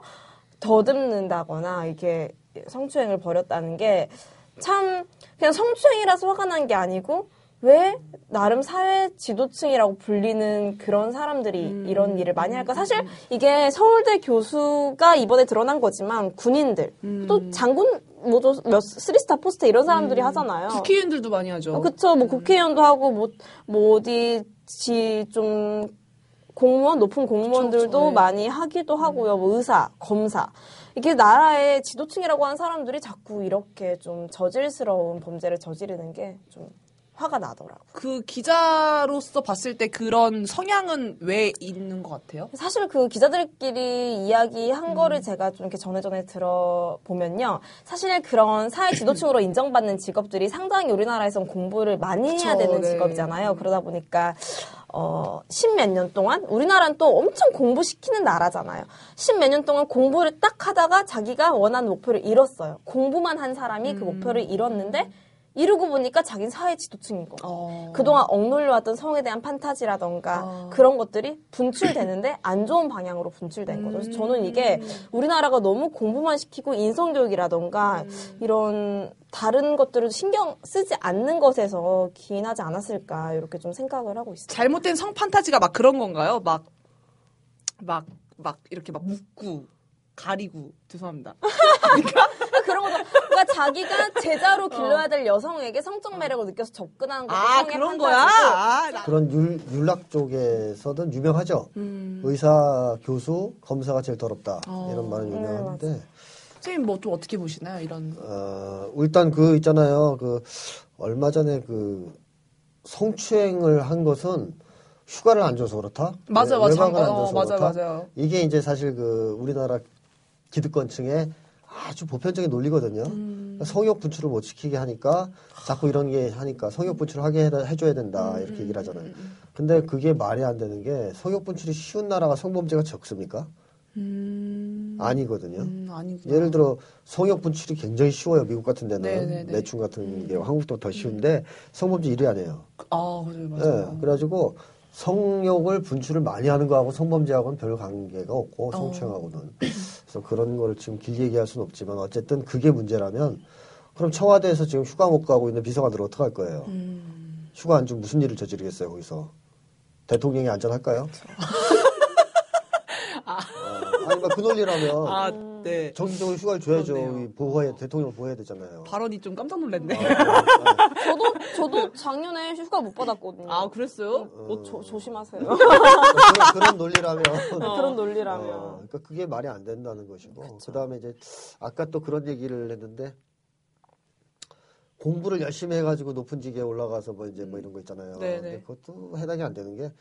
더듬는다거나 이게 성추행을 벌였다는 게 참 그냥 성추행이라서 화가 난 게 아니고 왜 나름 사회 지도층이라고 불리는 그런 사람들이 이런 일을 많이 할까? 사실 이게 서울대 교수가 이번에 드러난 거지만 군인들 또 장군 뭐죠 몇 three star four star 이런 사람들이 하잖아요. 국회의원들도 많이 하죠. 어, 그쵸. 뭐 국회의원도 하고 뭐, 뭐 어디 지 좀 공무원 높은 공무원들도 그쵸, 네. 많이 하기도 하고요. 뭐 의사, 검사 이게 나라의 지도층이라고 하는 사람들이 자꾸 이렇게 좀 저질스러운 범죄를 저지르는 게 좀 화가 나더라고. 요 그 기자로서 봤을 때 그런 성향은 왜 있는 것 같아요? 사실 그 기자들끼리 이야기한 음. 거를 제가 좀 이렇게 전에 전에 들어보면요. 사실 그런 사회 지도층으로 인정받는 직업들이 상당히 우리나라에선 공부를 많이 해야 그쵸, 되는 네. 직업이잖아요. 그러다 보니까 어, 십몇 년 동안 우리나라는 또 엄청 공부시키는 나라잖아요. 십몇 년 동안 공부를 딱 하다가 자기가 원하는 목표를 이뤘어요. 공부만 한 사람이 그 목표를 이뤘는데 이루고 보니까 자기는 사회 지도층인 거. 어. 그동안 억눌려왔던 성에 대한 판타지라던가 어. 그런 것들이 분출되는데 안 좋은 방향으로 분출된 거죠. 그래서 저는 이게 우리나라가 너무 공부만 시키고 인성교육이라던가 이런 다른 것들을 신경 쓰지 않는 것에서 기인하지 않았을까 이렇게 좀 생각을 하고 있어요. 잘못된 성 판타지가 막 그런 건가요? 막, 막, 막 이렇게 막 묶고, 가리고, 죄송합니다. 그 런 거죠. 그러니까 자기가 제자로 길러야 될 여성에게 성적 매력을 느껴서 접근하는 것도 아, 그런 거야? 아, 나- 그런 율, 율락 쪽에서는 유명하죠. 음. 의사, 교수, 검사가 제일 더럽다. 어. 이런 말은 네, 유명한데, 선생님 뭐좀 어떻게 보시나요? 이런. 어, 일단 그 있잖아요. 그, 얼마 전에 그, 성추행을 한 것은 휴가를 안 줘서 그렇다? 맞아, 외- 맞아. 외박을 안 어, 줘서 맞아, 그렇다? 맞아요. 이게 이제 사실 그, 우리나라 기득권층의 아주 보편적인 논리거든요. 음. 성욕 분출을 못 시키게 하니까 자꾸 이런 게 하니까 성욕 분출을 하게 해- 해줘야 된다 음, 이렇게 얘기를 하잖아요. 근데 그게 말이 안 되는 게 성욕 분출이 쉬운 나라가 성범죄가 적습니까? 음. 아니거든요. 음. 예를 들어 성욕 분출이 굉장히 쉬워요. 미국 같은 데는 네네네. 음. 매춘 같은 게 한국도 더 쉬운데 성범죄 1위 아니에요. 아, 그래, 예, 맞아요. 그래가지고 성욕을 분출을 많이 하는 거하고 성범죄하고는 별 관계가 어. 없고 성추행하고는 그래서 그런 거를 지금 길게 얘기할 수는 없지만 어쨌든 그게 문제라면 그럼 청와대에서 지금 휴가 못 가고 있는 비서관들 은 어떡할 거예요? 음. 휴가 안 주면 무슨 일을 저지르겠어요 거기서 대통령이 안전할까요? 어, 뭐그 논리라면 아, 네. 정기적으로 휴가를 줘야죠. 그렇네요. 보호해 대통령을 보호해야 되잖아요. 발언이 좀 깜짝 놀랐네. 저도 저도 작년에 휴가 못 받았거든요. 아, 그랬어요? 뭐 조, 조심하세요. 그런, 그런 논리라면 그런 논리라면. 어, 그러니까 그게 말이 안 된다는 것이고 그 다음에 이제 아까 또 그런 얘기를 했는데 공부를 열심히 해가지고 높은 직에 올라가서 뭐 이제 뭐 이런 거 있잖아요. 네네. 근데 그것도 해당이 안 되는 게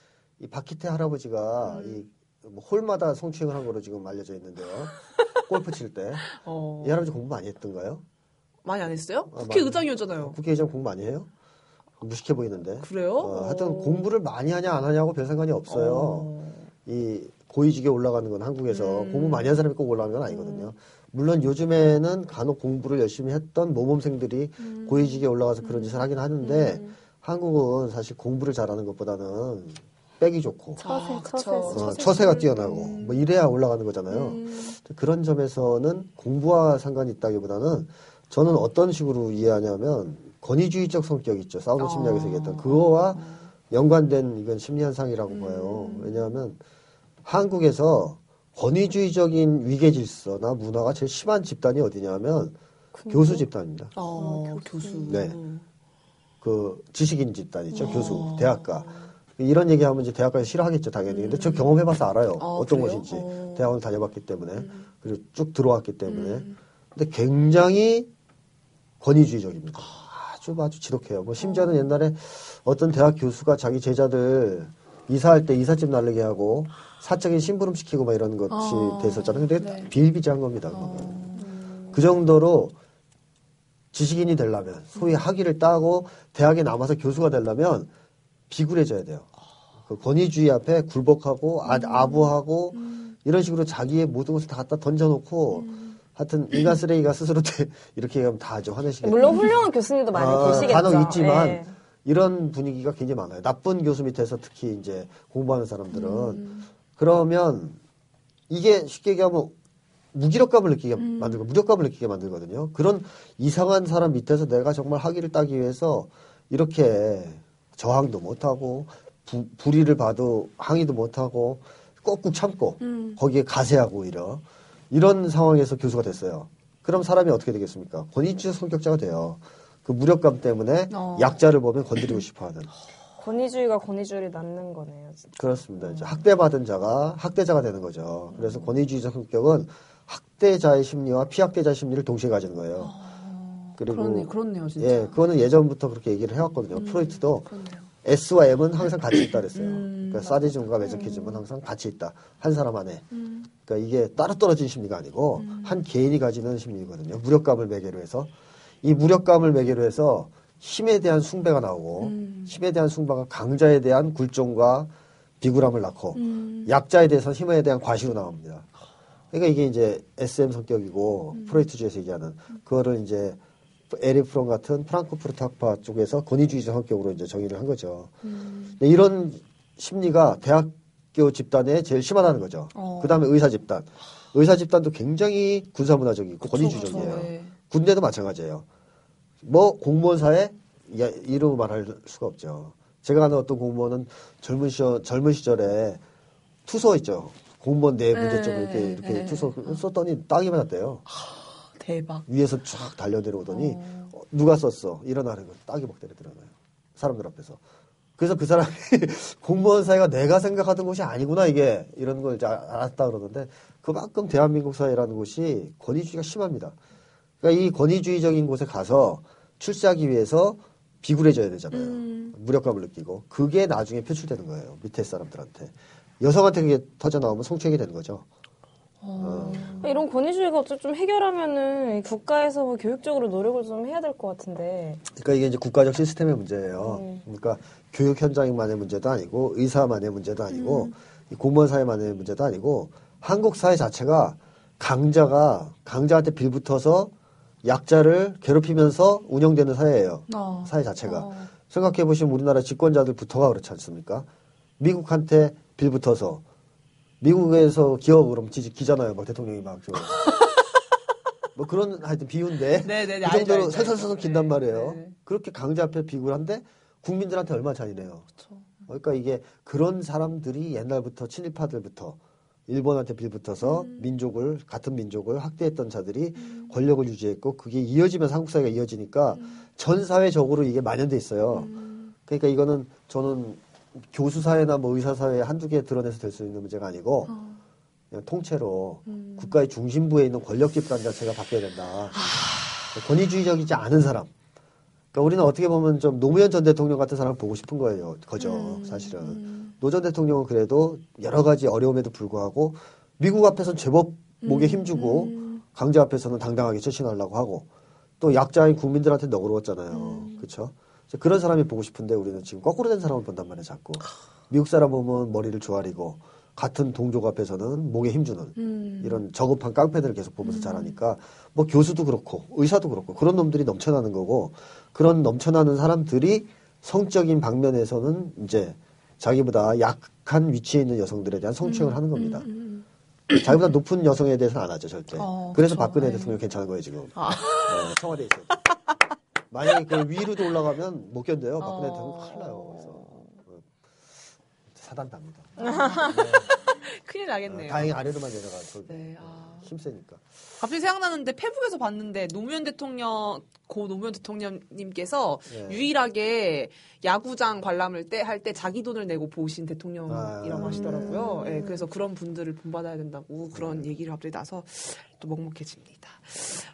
이 박희태 할아버지가 음. 이 뭐 홀마다 성추행을 한 거로 지금 알려져 있는데요. 골프 칠 때. 어. 이 할아버지 공부 많이 했던가요? 많이 안 했어요? 아, 국회의장이었잖아요. 국회의장 공부 많이 해요? 무식해 보이는데. 그래요? 어, 하여튼 어. 공부를 많이 하냐 안 하냐고 별 상관이 없어요. 어. 이 고위직에 올라가는 건 한국에서 음. 공부 많이 한 사람이 꼭 올라가는 건 아니거든요. 물론 요즘에는 간혹 공부를 열심히 했던 모범생들이 음. 고위직에 올라가서 그런 짓을 하긴 하는데 한국은 사실 공부를 잘하는 것보다는 빼기 좋고 처세, 아, 처세, 그쵸. 어, 처세가 뛰어나고 뭐 이래야 올라가는 거잖아요. 음. 그런 점에서는 공부와 상관이 있다기보다는 저는 어떤 식으로 이해하냐면 권위주의적 성격 있죠. 사우드 심리학에서 아. 얘기했던 그거와 연관된 이건 심리 현상이라고 음. 봐요. 왜냐하면 한국에서 권위주의적인 위계 질서나 문화가 제일 심한 집단이 어디냐면 교수 집단입니다. 어, 교수. 네. 그 지식인 집단이죠. 어. 교수, 대학가. 이런 얘기하면 이제 대학가에서 싫어하겠죠, 당연히. 근데 저 경험해봐서 알아요. 아, 어떤 그래요? 것인지. 어. 대학원 다녀봤기 때문에. 그리고 쭉 들어왔기 때문에. 음. 근데 굉장히 권위주의적입니다. 아주 아주 지독해요. 뭐 심지어는 옛날에 어떤 대학 교수가 자기 제자들 이사할 때 이삿짐 날리게 하고 사적인 심부름 시키고 막 이런 것이 어. 됐었잖아요. 근데 네. 비일비재한 겁니다. 그거는. 그 정도로 지식인이 되려면 소위 학위를 따고 대학에 남아서 교수가 되려면 비굴해져야 돼요. 그 권위주의 앞에 굴복하고 아, 아부하고 이런 식으로 자기의 모든 것을 다 갖다 던져놓고 하여튼 인간 쓰레기가 스스로 돼- 이렇게 얘기하면 다 아주 화내시겠죠. 물론 훌륭한 교수님도 많이 아, 계시겠죠. 간혹 있지만 예. 이런 분위기가 굉장히 많아요. 나쁜 교수 밑에서 특히 이제 공부하는 사람들은 그러면 이게 쉽게 얘기하면 무기력감을 느끼게 만들고 무력감을 느끼게 만들거든요. 그런 이상한 사람 밑에서 내가 정말 학위를 따기 위해서 이렇게 저항도 못하고 부, 불의를 봐도 항의도 못하고 꾹꾹 참고 거기에 가세하고 오히려 이런 상황에서 교수가 됐어요. 그럼 사람이 어떻게 되겠습니까? 권위주의 성격자가 돼요. 그 무력감 때문에 어. 약자를 보면 건드리고 싶어하는. 권위주의가 권위주의를 낳는 거네요. 진짜. 그렇습니다. 이제 학대받은 자가 학대자가 되는 거죠. 그래서 권위주의적 성격은 학대자의 심리와 피학대자의 심리를 동시에 가지는 거예요. 그리고 그렇네, 그렇네요, 진짜. 예, 그거는 예전부터 그렇게 얘기를 해왔거든요. 프로이트도 그렇네요. S와 M은 항상 같이 있다 그랬어요. 음, 그러니까 사디즘과 메조키즘은 항상 같이 있다. 한 사람 안에. 음. 그러니까 이게 따로 떨어진 심리가 아니고 한 개인이 가지는 심리거든요. 무력감을 매개로 해서 이 무력감을 매개로 해서 힘에 대한 숭배가 나오고 음. 힘에 대한 숭배가 강자에 대한 굴종과 비굴함을 낳고 음. 약자에 대해서 힘에 대한 과시로 나옵니다. 그러니까 이게 이제 SM 성격이고 음. 프로이트주에서 얘기하는 그거를 이제 에리 프롬 같은 프랑크푸르트 학파 쪽에서 권위주의적 성격으로 이제 정의를 한 거죠. 음. 이런 심리가 대학교 집단에 제일 심하다는 거죠. 어. 그 다음에 의사 집단. 의사 집단도 굉장히 군사문화적이고 권위주의적이에요. 예. 군대도 마찬가지예요. 뭐 공무원 사회 야, 이루 말할 수가 없죠. 제가 아는 어떤 공무원은 젊은 시절 젊은 시절에 투서 있죠. 공무원 내 문제점 예, 이렇게 이렇게 예. 투서 썼더니 땅이 맞았대요. 대박. 위에서 쫙 달려 내려오더니 어. 어, 누가 썼어? 일어나는 거 딱이 막 때리더라고요. 사람들 앞에서. 그래서 그 사람이 공무원 사회가 내가 생각하던 곳이 아니구나 이게 이런 걸 이제 알- 알았다 그러는데 그만큼 대한민국 사회라는 곳이 권위주의가 심합니다. 그러니까 이 권위주의적인 곳에 가서 출세하기 위해서 비굴해져야 되잖아요. 음. 무력감을 느끼고 그게 나중에 표출되는 거예요. 밑에 사람들한테. 여성한테 그게 터져 나오면 성추행이 되는 거죠. 어. 이런 권위주의가 어차피 좀 해결하면은 이 국가에서 뭐 교육적으로 노력을 좀 해야 될 것 같은데. 그러니까 이게 이제 국가적 시스템의 문제예요. 음. 그러니까 교육 현장만의 문제도 아니고 의사만의 문제도 아니고 이 공무원 사회만의 문제도 아니고 한국 사회 자체가 강자가 강자한테 빌붙어서 약자를 괴롭히면서 운영되는 사회예요. 어. 사회 자체가. 어. 생각해 보시면 우리나라 집권자들 부터가 그렇지 않습니까? 미국한테 빌붙어서 미국에서 기업 그럼 지- 기잖아요. 막 대통령이 막 저. 뭐 그런 하여튼 비유인데 네네네, 그 정도로 알죠. 긴단 네, 말이에요. 네. 그렇게 강자 앞에 비굴 한데 국민들한테 얼마 잔인해요. 그쵸. 그러니까 이게 그런 사람들이 옛날부터 친일파들부터 일본한테 빌붙어서 음. 민족을 같은 민족을 학대했던 자들이 권력을 유지했고 그게 이어지면서 한국 사회가 이어지니까 전 사회적으로 이게 만연돼 있어요. 음. 그러니까 이거는 저는 교수 사회나 뭐 의사 사회 한두 개 드러내서 될 수 있는 문제가 아니고 어. 그냥 통째로 음. 국가의 중심부에 있는 권력 집단 자체가 바뀌어야 된다. 아. 권위주의적이지 않은 사람. 그러니까 우리는 어떻게 보면 좀 노무현 전 대통령 같은 사람 보고 싶은 거예요. 거죠. 음. 사실은. 음. 노전 대통령은 그래도 여러 가지 어려움에도 불구하고 미국 앞에서는 제법 목에 힘주고 음. 강자 앞에서는 당당하게 처신하려고 하고 또 약자인 국민들한테 너그러웠잖아요. 음. 그렇죠? 그런 사람이 보고 싶은데 우리는 지금 거꾸로 된 사람을 본단 말이에요, 자꾸. 미국 사람 보면 머리를 조아리고 같은 동족 앞에서는 목에 힘주는 음. 이런 저급한 깡패들을 계속 보면서 자라니까 뭐 교수도 그렇고 의사도 그렇고 그런 놈들이 넘쳐나는 거고 그런 넘쳐나는 사람들이 성적인 방면에서는 이제 자기보다 약한 위치에 있는 여성들에 대한 성추행을 하는 겁니다. 음. 자기보다 높은 여성에 대해서는 안 하죠 절대. 어, 그래서 그쵸. 박근혜 네. 대통령 괜찮은 거예요 지금. 아. 어, 청와대에 있어요. 만약에 그 위로도 올라가면 못 견뎌요. 박근혜 어. 대통령 큰일 나요. 그래서 어, 사단 답니다. 큰일 나겠네요. 다행히 아래로만 내려가서 네, 아. 힘세니까. 갑자기 생각나는데 페북에서 봤는데 노무현 대통령 고 노무현 대통령님께서 네. 유일하게 야구장 관람을 때 할 때 자기 돈을 내고 보신 대통령이라고 아. 하시더라고요. 예, 그래서 그런 분들을 본받아야 된다고 그런 얘기를 갑자기 나서 또 먹먹해집니다.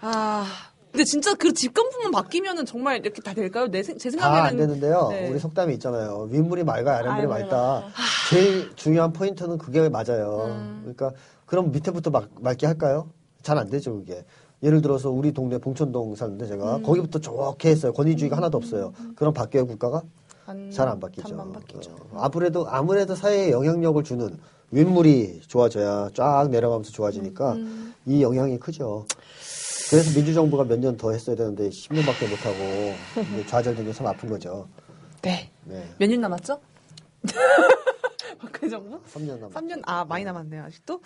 아. 근데 진짜 그 집권부만 바뀌면은 정말 이렇게 다 될까요? 내, 생- 제다안 생각에는 되는데요. 네. 우리 속담이 있잖아요. 윗물이 맑아 아랫물이 아랫물이 맑다. 제일 중요한 포인트는 그게 맞아요. 음. 그러니까 그럼 밑에부터 막, 맑게 할까요? 잘 안 되죠, 그게. 예를 들어서 우리 동네 봉천동 사는데 음. 제가 거기부터 좋게 했어요. 권위주의가 하나도 없어요. 그럼 바뀌어요, 국가가? 안- 잘안 바뀌죠. 잘안 바뀌죠. 어, 아무래도 아무래도 사회에 영향력을 주는 윗물이 좋아져야 쫙 내려가면서 좋아지니까 음. 이 영향이 크죠. 그래서 민주정부가 몇 년 더 했어야 되는데 10년밖에 못 하고 좌절된 게 참 아픈 거죠. 네. 네. 몇 년 남았죠? 박근혜 정부? 3년 남았 3년, 아, 많이 남았네요, 아직도?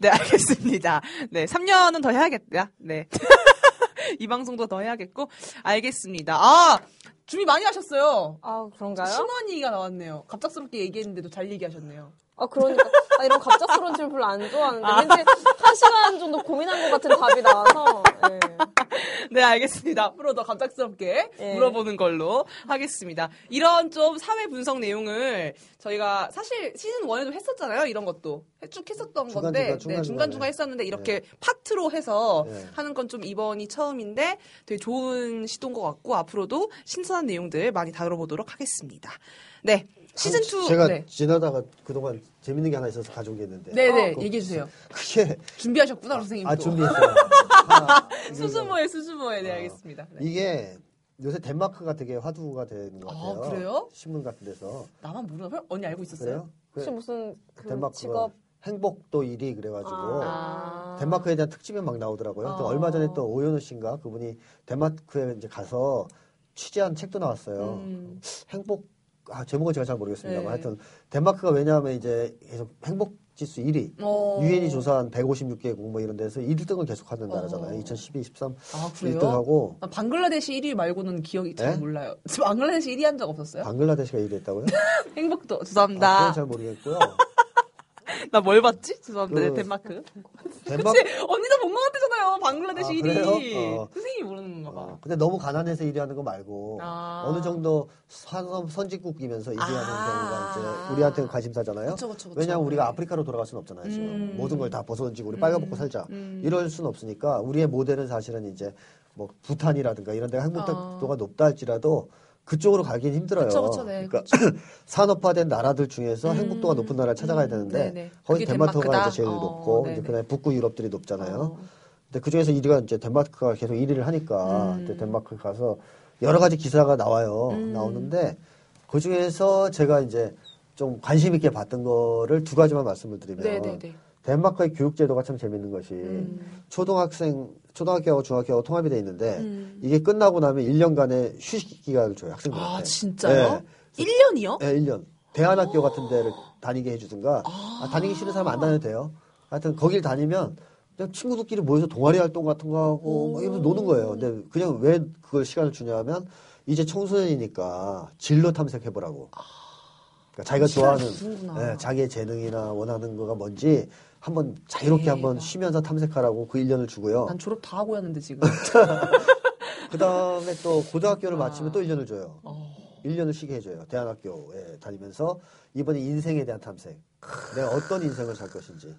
네, 알겠습니다. 네, 3년은 더 해야겠다. 네. 이 방송도 더 해야겠고, 알겠습니다. 아! 준비 많이 하셨어요. 아, 그런가요? 신원이가 나왔네요. 갑작스럽게 얘기했는데도 잘 얘기하셨네요. 아, 그러니까. 아, 이런 갑작스러운 질문 별로 안 좋아하는데. 왠지 한 시간 정도 고민한 것 같은 답이 나와서. 예. 네, 알겠습니다. 앞으로 더 갑작스럽게 예. 물어보는 걸로 하겠습니다. 이런 좀 사회 분석 내용을 저희가 사실 시즌 1에도 했었잖아요. 이런 것도. 쭉 했었던 중간, 건데, 중간, 네, 중간, 중간중간 중간에. 했었는데, 이렇게 파트로 해서 네. 하는 건 좀 이번이 처음인데, 되게 좋은 시도인 것 같고, 앞으로도 신선한 내용들 많이 다뤄보도록 하겠습니다. 네. 시즌 2. 제가 네. 지나다가 그동안 재밌는 게 하나 있어서 가져온 게 있는데. 네네, 그거 얘기해 주세요. 그게 준비하셨구나, 선생님. 아 또. 준비했어요. 수수모에, 수수모에, 네, 어. 알겠습니다. 네. 이게 요새 덴마크가 되게 화두가 되는 것 아, 같아요. 그래요? 신문 같은 데서. 나만 모르나? 언니 알고 있었어요? 그래요? 혹시 무슨 그 덴마크가 직업. 행복도 1위 그래가지고 아. 덴마크에 대한 특집이 막 나오더라고요. 또 어. 얼마 전에 또 오연우 씨인가 그분이 덴마크에 이제 가서 취재한 책도 나왔어요. 음. 행복 아 제목은 제가 잘 모르겠습니다만 네. 하여튼 덴마크가 왜냐하면 이제 계속 행복 지수 1위 어. 유엔이 조사한 156개국 뭐 이런 데서 1등을 계속 하는 나라잖아요. 어. 2012, 13 아, 그래요? 1등하고 난 방글라데시 1위 말고는 기억이 잘 네? 몰라요. 방글라데시 1위 한 적 없었어요? 방글라데시가 1위 했다고요? 행복도. 아, 죄송합니다. 그건 잘 모르겠고요. 나 뭘 봤지? 죄송합니다. 그- 네, 덴마크. 덴마크 그치? 언니도 본것 같잖아요. 방글라데시 아, 1위. 그래요? 어. 선생님이 모르는 건가 봐. 어, 근데 너무 가난해서 1위 하는 거 말고 아. 어느 정도 선, 선진국이면서 1위 하는 아. 경우가 이제 우리한테는 관심사잖아요. 왜냐하면 우리가 네. 아프리카로 돌아갈 수는 없잖아요. 지금 음. 모든 걸 다 벗어던지고 우리 빨가벗고 살자. 음. 이럴 수는 없으니까 우리의 모델은 사실은 이제 뭐 부탄이라든가 이런 데가 행복도가 아. 높다 할지라도 그쪽으로 가긴 힘들어요. 그쵸, 그쵸, 네, 그러니까 산업화된 나라들 중에서 음. 행복도가 높은 나라를 찾아가야 음, 되는데 네네. 거기 그게 덴마크가 덴마크다? 이제 제일 어, 높고 네네. 이제 그다음에 북구 유럽들이 높잖아요. 어. 근데 그 중에서 1위가 이제 덴마크가 계속 1위를 하니까 음. 덴마크 가서 여러 가지 기사가 나와요. 음. 나오는데 그 중에서 제가 이제 좀 관심 있게 봤던 거를 두 가지만 말씀을 드리면 네네네. 덴마크의 교육 제도가 참 재밌는 것이 음. 초등학생 초등학교하고 중학교하고 통합이 돼 있는데 음. 이게 끝나고 나면 1년간의 휴식 기간을 줘요 학생들한테. 아, 진짜요? 네. 1년이요? 네, 1년. 대안학교 같은 데를 다니게 해주든가, 아, 다니기 싫은 사람 안 다녀도 돼요. 하여튼, 거길 다니면, 그냥 친구들끼리 모여서 동아리 활동 같은 거 하고, 막 이러면서 노는 거예요. 근데 그냥 왜 그걸 시간을 주냐 하면, 이제 청소년이니까 진로 탐색해보라고. 그러니까 자기가 좋아하는. 예, 자기의 재능이나 원하는 거가 뭔지, 한번 자유롭게 대박. 한번 쉬면서 탐색하라고 그 1년을 주고요. 난 졸업 다 하고 했는데 지금. 그 다음에 또 고등학교를 아. 마치면 또 1년을 줘요. 어. 1년을 쉬게 해줘요. 대안학교에 다니면서 이번에 인생에 대한 탐색. 내가 어떤 인생을 살 것인지.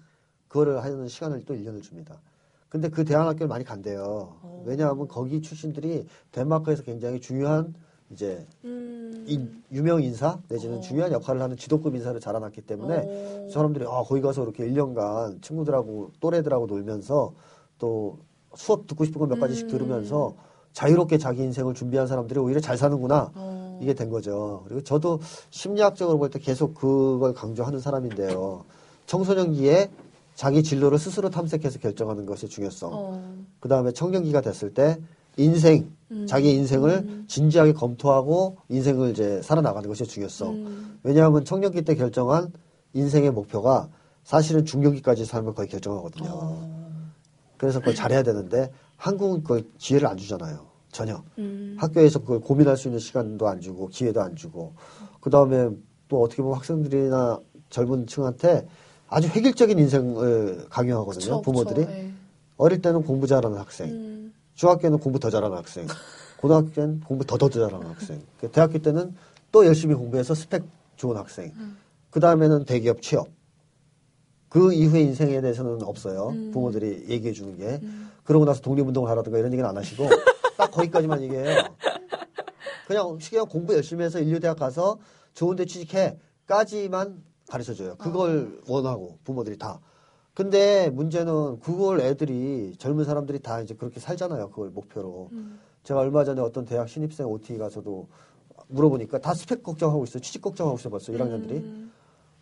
그거를 하는 시간을 또 1년을 줍니다. 근데 그 대안학교를 많이 간대요. 어. 왜냐하면 거기 출신들이 덴마크에서 굉장히 중요한 이제 음. 인- 유명 인사 내지는 어. 중요한 역할을 하는 지도급 인사를 자라났기 때문에 어. 사람들이 아 거기 가서 이렇게 1년간 친구들하고 또래들하고 놀면서 또 수업 듣고 싶은 거몇 가지씩 음. 들으면서 자유롭게 자기 인생을 준비한 사람들이 오히려 잘 사는구나 어. 이게 된 거죠. 그리고 저도 심리학적으로 볼 때 계속 그걸 강조하는 사람인데요. 청소년기에 자기 진로를 스스로 탐색해서 결정하는 것의 중요성. 어. 그 다음에 청년기가 됐을 때 인생, 음. 자기 인생을 음. 진지하게 검토하고 인생을 이제 살아나가는 것의 중요성. 음. 왜냐하면 청년기 때 결정한 인생의 목표가 사실은 중년기까지 삶을 거의 결정하거든요. 어. 그래서 그걸 잘해야 되는데 한국은 그걸 기회를 안 주잖아요. 전혀. 음. 학교에서 그걸 고민할 수 있는 시간도 안 주고 기회도 안 주고 그 다음에 또 어떻게 보면 학생들이나 젊은 층한테 아주 획일적인 인생을 강요하거든요. 그쵸, 부모들이 그쵸, 예. 어릴 때는 공부 잘하는 학생, 음. 중학교는 공부 더 잘하는 학생, 고등학교 때는 공부 더 더 잘하는 학생, 그 대학교 때는 또 열심히 공부해서 스펙 좋은 학생, 그 다음에는 대기업 취업. 그 이후의 인생에 대해서는 없어요. 부모들이 얘기해 주는 게. 그러고 나서 독립운동을 하라든가 이런 얘기는 안 하시고 딱 거기까지만 얘기해요. 그냥 그냥 공부 열심히 해서 인류대학 가서 좋은 데 취직해 까지만 가르쳐 줘요. 그걸 원하고 부모들이 다. 근데 문제는 그걸 애들이 젊은 사람들이 다 이제 그렇게 살잖아요. 그걸 목표로. 제가 얼마 전에 어떤 대학 신입생 OT 가서도 물어보니까 다 스펙 걱정하고 있어요. 취직 걱정하고 있어요. 벌써 1학년들이. 음.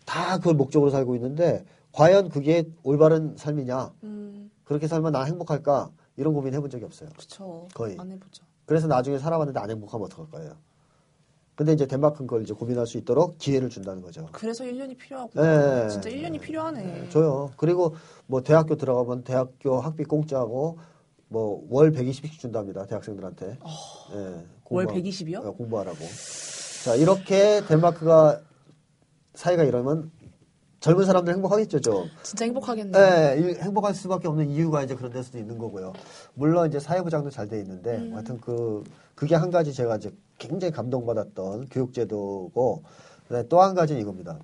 다 그걸 목적으로 살고 있는데 과연 그게 올바른 삶이냐? 음. 그렇게 살면 나 행복할까? 이런 고민 해본 적이 없어요. 그쵸. 거의. 안 해보죠. 그래서 나중에 살아봤는데 안 행복하면 어떡할 거예요? 근데 이제 덴마크는 그걸 이제 고민할 수 있도록 기회를 준다는 거죠. 그래서 1년이 필요하고. 네. 진짜 1년이 필요하네. 줘요. 그리고 뭐 대학교 들어가면 대학교 학비 공짜고 뭐 월 120씩 준답니다. 대학생들한테. 예, 어. 월 공부- 120이요? 예, 공부하라고. 자, 이렇게 덴마크가 사이가 이러면 젊은 사람들 행복하겠죠, 좀. 진짜 행복하겠네. 네, 이- 행복할 수밖에 없는 이유가 이제 그런 데 수도 있는 거고요. 물론 이제 사회부장도 잘 돼 있는데, 음. 하여튼 그, 그게 한 가지 제가 이제 굉장히 감동받았던 교육제도고, 또 한 가지는 이겁니다.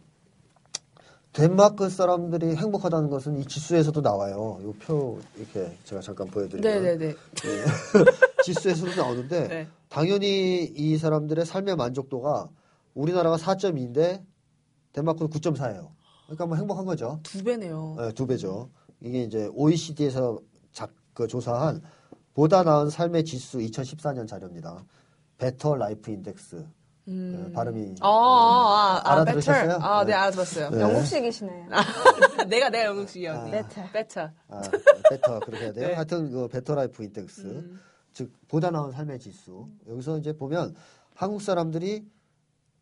덴마크 사람들이 행복하다는 것은 이 지수에서도 나와요. 이 표, 이렇게 제가 잠깐 보여드리면. 네네네. 지수에서도 나오는데, 네. 당연히 이 사람들의 삶의 만족도가 우리나라가 4.2인데, 덴마크는 9.4예요. 그러니까 뭐 행복한 거죠. 두 배네요. 네, 두 배죠. 이게 이제 OECD에서 작, 그 조사한 보다 나은 삶의 지수 2014년 자료입니다. Better Life Index. 네, 발음이 아, 아, 아, 알아들으셨어요? better. 아, 네, 네. 알아들었어요. 네. 영국식이시네요. 내가, 내가 영국식이야. Better. better. 아, better 그렇게 해야 돼요. 네. 하여튼 그 Better Life Index. 음. 즉 보다 나은 삶의 지수. 여기서 이제 보면 한국 사람들이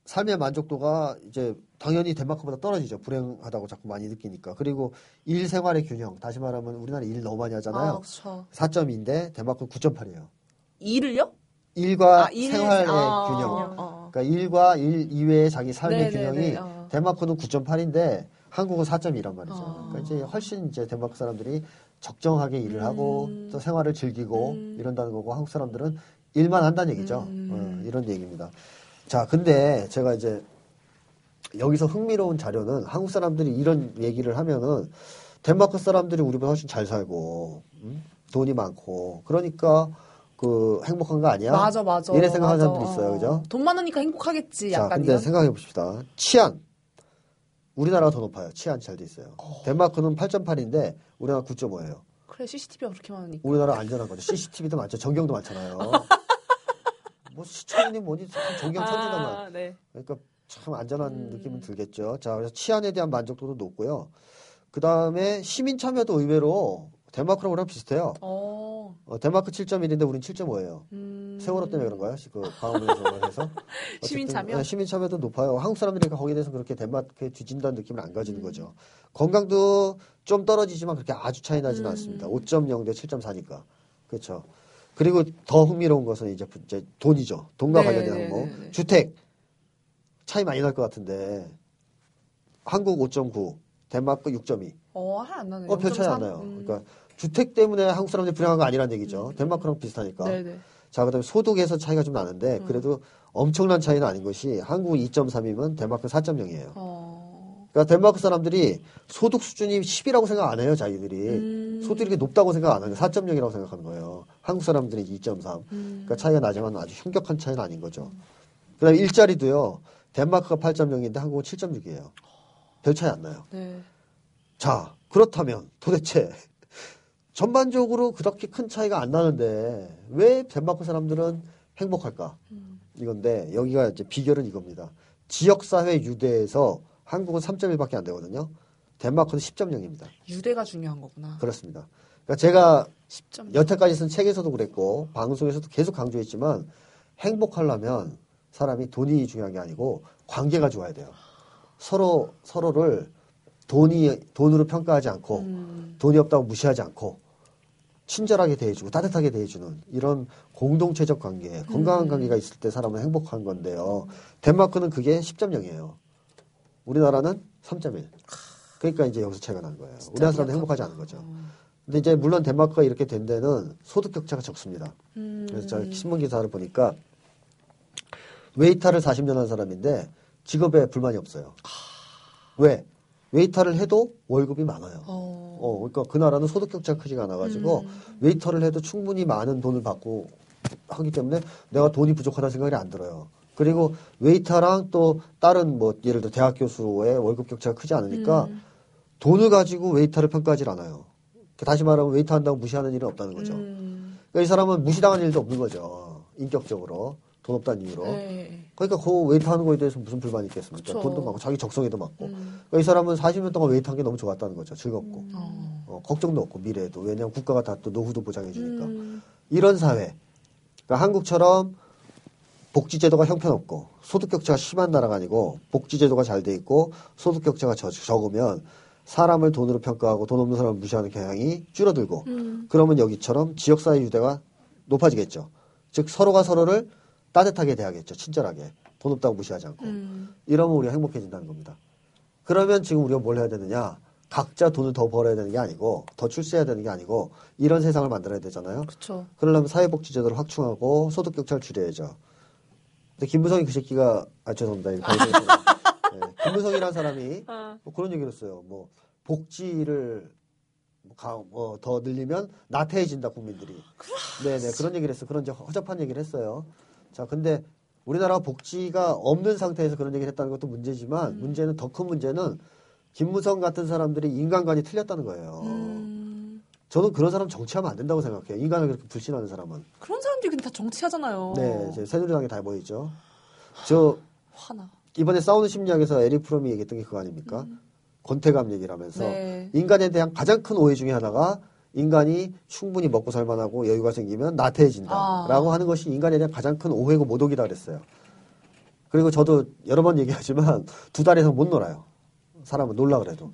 삶의 만족도가 이제 당연히 덴마크보다 떨어지죠. 불행하다고 자꾸 많이 느끼니까. 그리고 일 생활의 균형. 다시 말하면 우리나라 일 너무 많이 아, 하잖아요. 그쵸. 4.2인데 덴마크는 9.8이에요. 일을요? 일과 아, 일- 생활의 아, 균형. 어, 어. 그러니까 일과 일 이외의 자기 삶의 네, 네, 균형이 네, 어. 덴마크는 9.8인데 한국은 4.2란 말이죠. 어. 그러니까 이제 훨씬 이제 덴마크 사람들이 적정하게 일을 하고 음. 또 생활을 즐기고 음. 이런다는 거고 한국 사람들은 일만 한다는 얘기죠. 음. 어, 이런 얘기입니다. 자, 근데 제가 이제 여기서 흥미로운 자료는 한국 사람들이 이런 얘기를 하면은 덴마크 사람들이 우리보다 훨씬 잘 살고 음? 돈이 많고 그러니까 그 행복한 거 아니야? 맞아, 맞아. 이래 생각하는. 사람들이 있어요, 그죠? 돈 많으니까 행복하겠지, 자, 약간 근데 이런. 생각해 봅시다. 치안. 우리나라가 더 높아요. 치안 잘 돼 있어요. 덴마크는 8.8인데 우리나라 9.5예요. 그래, CCTV가 그렇게 많으니까. 우리나라 안전한 거죠. CCTV도 많죠. 전경도 많잖아요. 뭐 시청이 뭐니 참 전경 천지다만. 아, 네. 그러니까 참 안전한 음. 느낌은 들겠죠. 자, 그래서 치안에 대한 만족도도 높고요. 그 다음에 시민 참여도 의외로 덴마크랑 우리랑 비슷해요. 어, 어, 덴마크 7.1인데 우린 7.5예요. 음. 세월호 때문에 그런가요? 그 광화문에서 해서 시민 참여? 네, 시민 참여도 높아요. 한국 사람들이 거기에 대해서 그렇게 덴마크에 뒤진다는 느낌을 안 가지는 거죠. 건강도 좀 떨어지지만 그렇게 아주 차이 나지는 음. 않습니다. 5.0 대 7.4니까 그렇죠. 그리고 더 흥미로운 것은 이제, 돈이죠. 돈과 네, 관련된 네, 항목. 네, 네. 주택 차이 많이 날 것 같은데 한국 5.9, 덴마크 6.2. 어, 하나 안 나네요. 어, 별 차이 안 0.3? 나요. 음. 그러니까 주택 때문에 한국 사람들이 불행한 거 아니라는 얘기죠. 덴마크랑 비슷하니까. 네네. 자, 그 다음에 소득에서 차이가 좀 나는데 그래도 엄청난 차이는 아닌 것이 한국 2.3이면 덴마크 4.0이에요. 어. 그러니까 덴마크 사람들이 소득 수준이 10이라고 생각 안 해요, 자기들이. 음. 소득이 이렇게 높다고 생각 안 하는 4.0이라고 생각하는 거예요. 한국 사람들이 2.3. 음. 그러니까 차이가 나지만 아주 흉격한 차이는 아닌 거죠. 그다음 에 일자리도요. 덴마크가 8.0인데 한국은 7.6이에요. 별 차이 안 나요. 네. 자, 그렇다면 도대체 전반적으로 그렇게 큰 차이가 안 나는데 왜 덴마크 사람들은 행복할까? 이건데 여기가 이제 비결은 이겁니다. 지역사회 유대에서 한국은 3.1밖에 안 되거든요. 덴마크는 10.0입니다. 유대가 중요한 거구나. 그렇습니다. 그러니까 제가 10점. 여태까지 쓴 책에서도 그랬고 방송에서도 계속 강조했지만 행복하려면 사람이 돈이 중요한 게 아니고 관계가 좋아야 돼요. 서로 서로를 돈이 돈으로 평가하지 않고 음. 돈이 없다고 무시하지 않고 친절하게 대해주고 따뜻하게 대해주는 이런 공동체적 관계, 건강한 음. 관계가 있을 때 사람은 행복한 건데요. 덴마크는 그게 10.0이에요. 우리나라는 3.1. 그러니까 이제 여기서 차이가 나는 거예요. 우리나라 사람도 행복하지 않은 거죠. 근데 이제 물론 덴마크가 이렇게 된 데는 소득 격차가 적습니다. 음. 그래서 제가 신문 기사를 보니까 웨이터를 40년 한 사람인데 직업에 불만이 없어요. 왜? 웨이터를 해도 월급이 많아요. 어. 어, 그러니까 그 나라는 소득 격차가 크지가 않아가지고 웨이터를 해도 충분히 많은 돈을 받고 하기 때문에 내가 돈이 부족하다는 생각이 안 들어요. 그리고 웨이터랑 또 다른 뭐 예를 들어 대학 교수의 월급 격차가 크지 않으니까 돈을 가지고 웨이터를 평가하지 않아요. 다시 말하면 웨이터 한다고 무시하는 일은 없다는 거죠. 음. 그러니까 이 사람은 무시당한 일도 없는 거죠. 인격적으로 돈 없다는 이유로. 네. 그러니까 그 웨이터 하는 거에 대해서 무슨 불만이 있겠습니까? 그쵸. 돈도 많고 자기 적성에도 맞고. 음. 그러니까 이 사람은 40년 동안 웨이터 한게 너무 좋았다는 거죠. 즐겁고. 어. 어, 걱정도 없고 미래에도. 왜냐하면 국가가 다 또 노후도 보장해 주니까. 음. 이런 사회. 그러니까 한국처럼 복지 제도가 형편없고 소득 격차가 심한 나라가 아니고 복지 제도가 잘 돼 있고 소득 격차가 적, 적으면 사람을 돈으로 평가하고 돈 없는 사람을 무시하는 경향이 줄어들고 그러면 여기처럼 지역사회 유대가 높아지겠죠. 즉 서로가 서로를 따뜻하게 대하겠죠. 친절하게 돈 없다고 무시하지 않고 이러면 우리가 행복해진다는 겁니다. 그러면 지금 우리가 뭘 해야 되느냐? 각자 돈을 더 벌어야 되는 게 아니고 더 출세해야 되는 게 아니고 이런 세상을 만들어야 되잖아요. 그렇죠. 그러려면 사회복지제도를 확충하고 소득 격차를 줄여야죠. 근데 김무성이 그 새끼가 아 죄송합니다. 네, 김무성이라는 사람이 뭐 그런 얘기를 했어요. 뭐 복지를 가, 뭐, 더 늘리면 나태해진다 국민들이. 네네 그런 얘기를 했어. 그런 이제 허접한 얘기를 했어요. 자 근데 우리나라 복지가 없는 상태에서 그런 얘기를 했다는 것도 문제지만 문제는 더 큰 문제는 김무성 같은 사람들이 인간관이 틀렸다는 거예요. 음. 저는 그런 사람 정치하면 안 된다고 생각해요. 인간을 그렇게 불신하는 사람은. 그런 사람들이 근데 다 정치하잖아요. 네, 새누리당에 다 모이죠. 저 화나. 이번에 싸우는 심리학에서 에릭 프롬이 얘기했던 게 그거 아닙니까? 권태감 얘기를 하면서 네. 인간에 대한 가장 큰 오해 중에 하나가 인간이 충분히 먹고 살만하고 여유가 생기면 나태해진다라고 아. 하는 것이 인간에 대한 가장 큰 오해고 모독이다 그랬어요. 그리고 저도 여러 번 얘기하지만 두달 이상 못 놀아요. 사람은 놀라 그래도.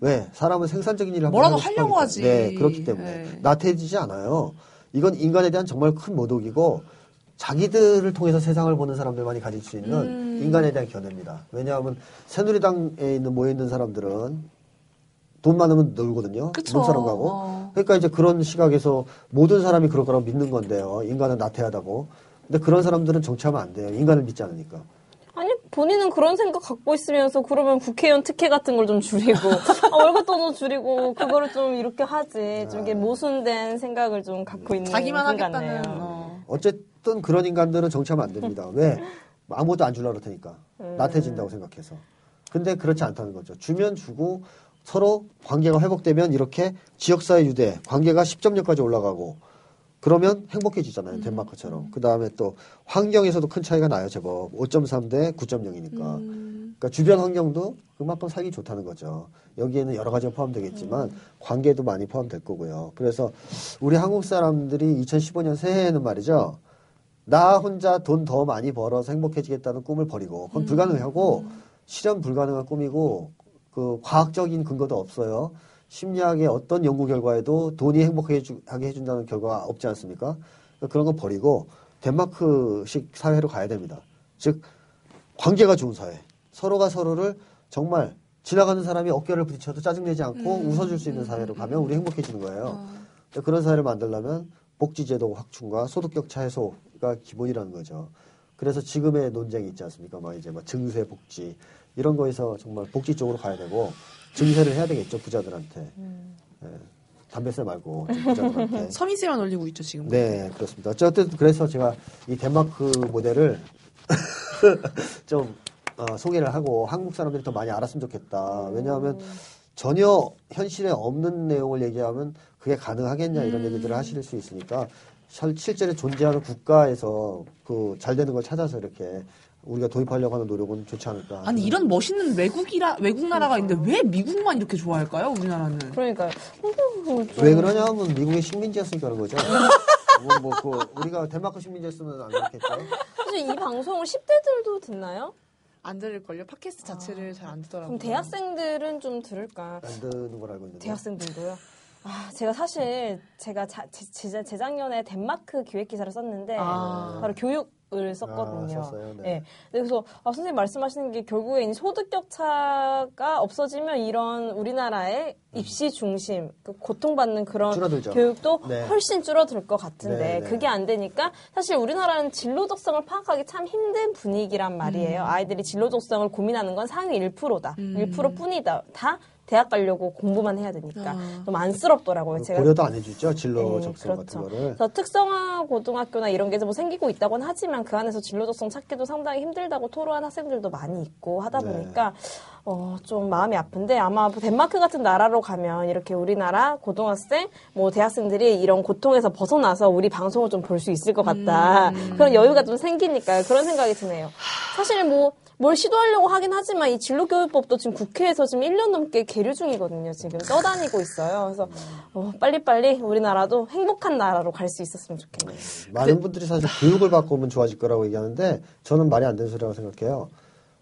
왜? 사람은 생산적인 일을 음. 뭐라도 하려고 싶어 하지. 네, 그렇기 때문에 네. 나태해지지 않아요. 이건 인간에 대한 정말 큰 모독이고 자기들을 통해서 세상을 보는 사람들만이 가질 수 있는 음. 인간에 대한 견해입니다. 왜냐하면 새누리당에 있는 모여 있는 사람들은 돈 많으면 놀거든요. 그쵸. 눈사람 가고. 어. 그러니까 이제 그런 시각에서 모든 사람이 그럴 거라고 믿는 건데요. 인간은 나태하다고. 근데 그런 사람들은 정치하면 안 돼요. 인간을 믿지 않으니까. 아니 본인은 그런 생각 갖고 있으면서 그러면 국회의원 특혜 같은 걸 좀 줄이고 아, 월급도 좀 줄이고 그거를 좀 이렇게 하지 좀 이게 모순된 생각을 좀 갖고 있는 자기만. 하겠다는. 어. 어쨌든 그런 인간들은 정치하면 안 됩니다. 왜? 아무것도 안 주려고 테니까. 나태해진다고 생각해서. 근데 그렇지 않다는 거죠. 주면 주고 서로 관계가 회복되면 이렇게 지역사회 유대, 관계가 10점력까지 올라가고 그러면 행복해지잖아요. 덴마크처럼. 그 다음에 또 환경에서도 큰 차이가 나요. 제법. 5.3 대 9.0이니까. 그러니까 주변 환경도 그만큼 살기 좋다는 거죠. 여기에는 여러 가지가 포함되겠지만 관계도 많이 포함될 거고요. 그래서 우리 한국 사람들이 2015년 새해에는 말이죠. 나 혼자 돈 더 많이 벌어서 행복해지겠다는 꿈을 버리고 그건 불가능하고 실현 불가능한 꿈이고 그 과학적인 근거도 없어요. 심리학의 어떤 연구 결과에도 돈이 행복하게 해준다는 결과가 없지 않습니까? 그러니까 그런 거 버리고 덴마크식 사회로 가야 됩니다. 즉 관계가 좋은 사회. 서로가 서로를 정말 지나가는 사람이 어깨를 부딪혀도 짜증내지 않고 웃어줄 수 있는 사회로 가면 우리 행복해지는 거예요. 근데 그런 사회를 만들려면 복지제도 확충과 소득격차 해소 가 기본이라는 거죠. 그래서 지금의 논쟁이 있지 않습니까? 막 이제 막 증세 복지 이런 거에서 정말 복지 쪽으로 가야 되고 증세를 해야 되겠죠 부자들한테. 예, 담배세 말고 좀 부자들한테. 서민세만 올리고 있죠 지금. 네, 그렇습니다. 어쨌든 그래서 제가 이 덴마크 모델을 좀 어, 소개를 하고 한국 사람들이 더 많이 알았으면 좋겠다. 왜냐하면 전혀 현실에 없는 내용을 얘기하면 그게 가능하겠냐 이런 얘기들을 하실 수 있으니까 실- 실제로 존재하는 국가에서 그 잘 되는 걸 찾아서 이렇게 우리가 도입하려고 하는 노력은 좋지 않을까. 아니 이런 멋있는 외국이라 외국 나라가 있는데 왜 미국만 이렇게 좋아할까요? 우리나라는. 그러니까 좀- 왜 그러냐 하면 미국의 식민지였으니까 그런 거죠. 뭐, 뭐, 그, 우리가 덴마크 식민지였으면 안 그렇겠죠. 사실 이 방송을 10대들도 듣나요? 안 들을걸요? 팟캐스트 자체를 잘안 듣더라고요. 그럼 대학생들은 좀 들을까? 안 듣는 걸 알고 있는데. 대학생들도요. 아, 제가 사실 제가 자, 제, 재작년에 덴마크 기획 기사를 썼는데 아. 바로 교육을 썼거든요. 아, 썼어요? 네. 네. 그래서 아, 선생님 말씀하시는 게 결국에 이 소득 격차가 없어지면 이런 우리나라의 입시 중심, 그 고통받는 그런 줄어들죠. 교육도 네. 훨씬 줄어들 것 같은데 네, 네. 그게 안 되니까 사실 우리나라는 진로 적성을 파악하기 참 힘든 분위기란 말이에요. 음. 아이들이 진로 적성을 고민하는 건 상위 1%다. 1%뿐이다. 다 대학 가려고 공부만 해야 되니까 아. 좀 안쓰럽더라고요. 제가 고려도 안 해주죠. 진로 네, 적성 그렇죠. 같은 거를. 그래서 특성화 고등학교나 이런 게 뭐 생기고 있다고는 하지만 그 안에서 진로 적성 찾기도 상당히 힘들다고 토로한 학생들도 많이 있고 하다 네. 보니까 어, 좀 마음이 아픈데 아마 뭐 덴마크 같은 나라로 가면 이렇게 우리나라 고등학생, 뭐 대학생들이 이런 고통에서 벗어나서 우리 방송을 좀 볼 수 있을 것 같다. 그런 여유가 좀 생기니까 그런 생각이 드네요. 사실 뭐 뭘 시도하려고 하긴 하지만 이 진로교육법도 지금 국회에서 지금 1년 넘게 계류 중이거든요. 지금 떠다니고 있어요. 그래서 어, 빨리빨리 우리나라도 행복한 나라로 갈 수 있었으면 좋겠네요. 많은 분들이 사실 교육을 받고 오면 좋아질 거라고 얘기하는데 저는 말이 안 되는 소리라고 생각해요.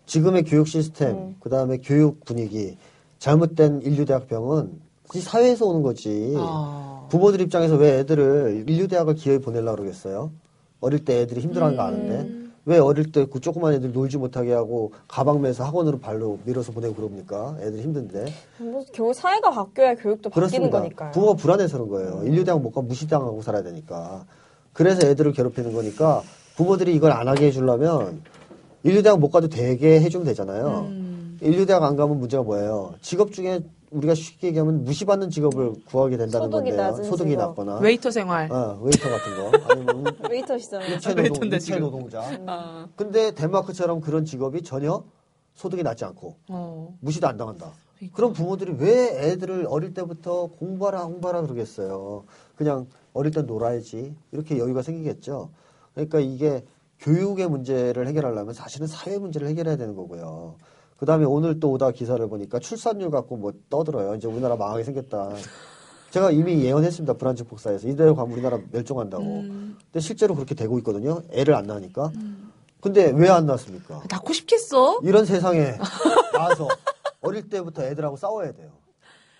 지금의 교육 시스템, 음. 그 다음에 교육 분위기, 잘못된 인류대학병은 이 사회에서 오는 거지. 아. 부모들 입장에서 왜 애들을 인류대학을 기어이 보내려고 그러겠어요? 어릴 때 애들이 힘들어하는 거 아는데. 음. 왜 어릴 때 그 조그만 애들 놀지 못하게 하고 가방 매서 학원으로 발로 밀어서 보내고 그럽니까? 애들이 힘든데. 뭐 결국 사회가 바뀌어야 교육도 바뀌는 그렇습니다. 거니까요. 부모가 불안해서 그런 거예요. 일류대학 못 가면 무시당하고 살아야 되니까. 그래서 애들을 괴롭히는 거니까 부모들이 이걸 안 하게 해주려면 일류대학 못 가도 되게 해주면 되잖아요. 음. 일류대학 안 가면 문제가 뭐예요? 직업 중에 우리가 쉽게 얘기하면 무시받는 직업을 구하게 된다는 소득이 건데요. 낮은 소득이 직업. 낮거나. 웨이터 생활. 어, 웨이터 같은 거. 아니면 웨이터시잖아요. 육체 웨이터인데, 노동, 육체 지금. 노동자. 아. 근데 덴마크처럼 그런 직업이 전혀 소득이 낮지 않고 어. 무시도 안 당한다. 그러니까. 그럼 부모들이 왜 애들을 어릴 때부터 공부하라 공부하라 그러겠어요. 그냥 어릴 때 놀아야지 이렇게 여유가 생기겠죠. 그러니까 이게 교육의 문제를 해결하려면 사실은 사회 문제를 해결해야 되는 거고요. 그 다음에 오늘 또 오다 기사를 보니까 출산율 갖고 뭐 떠들어요. 이제 우리나라 망하게 생겼다. 제가 이미 예언했습니다. 불안증 복사에서 이대로 가면 우리나라 멸종한다고. 음. 근데 실제로 그렇게 되고 있거든요. 애를 안 낳으니까. 근데 왜 안 낳습니까? 낳고 싶겠어? 이런 세상에 나와서 어릴 때부터 애들하고 싸워야 돼요.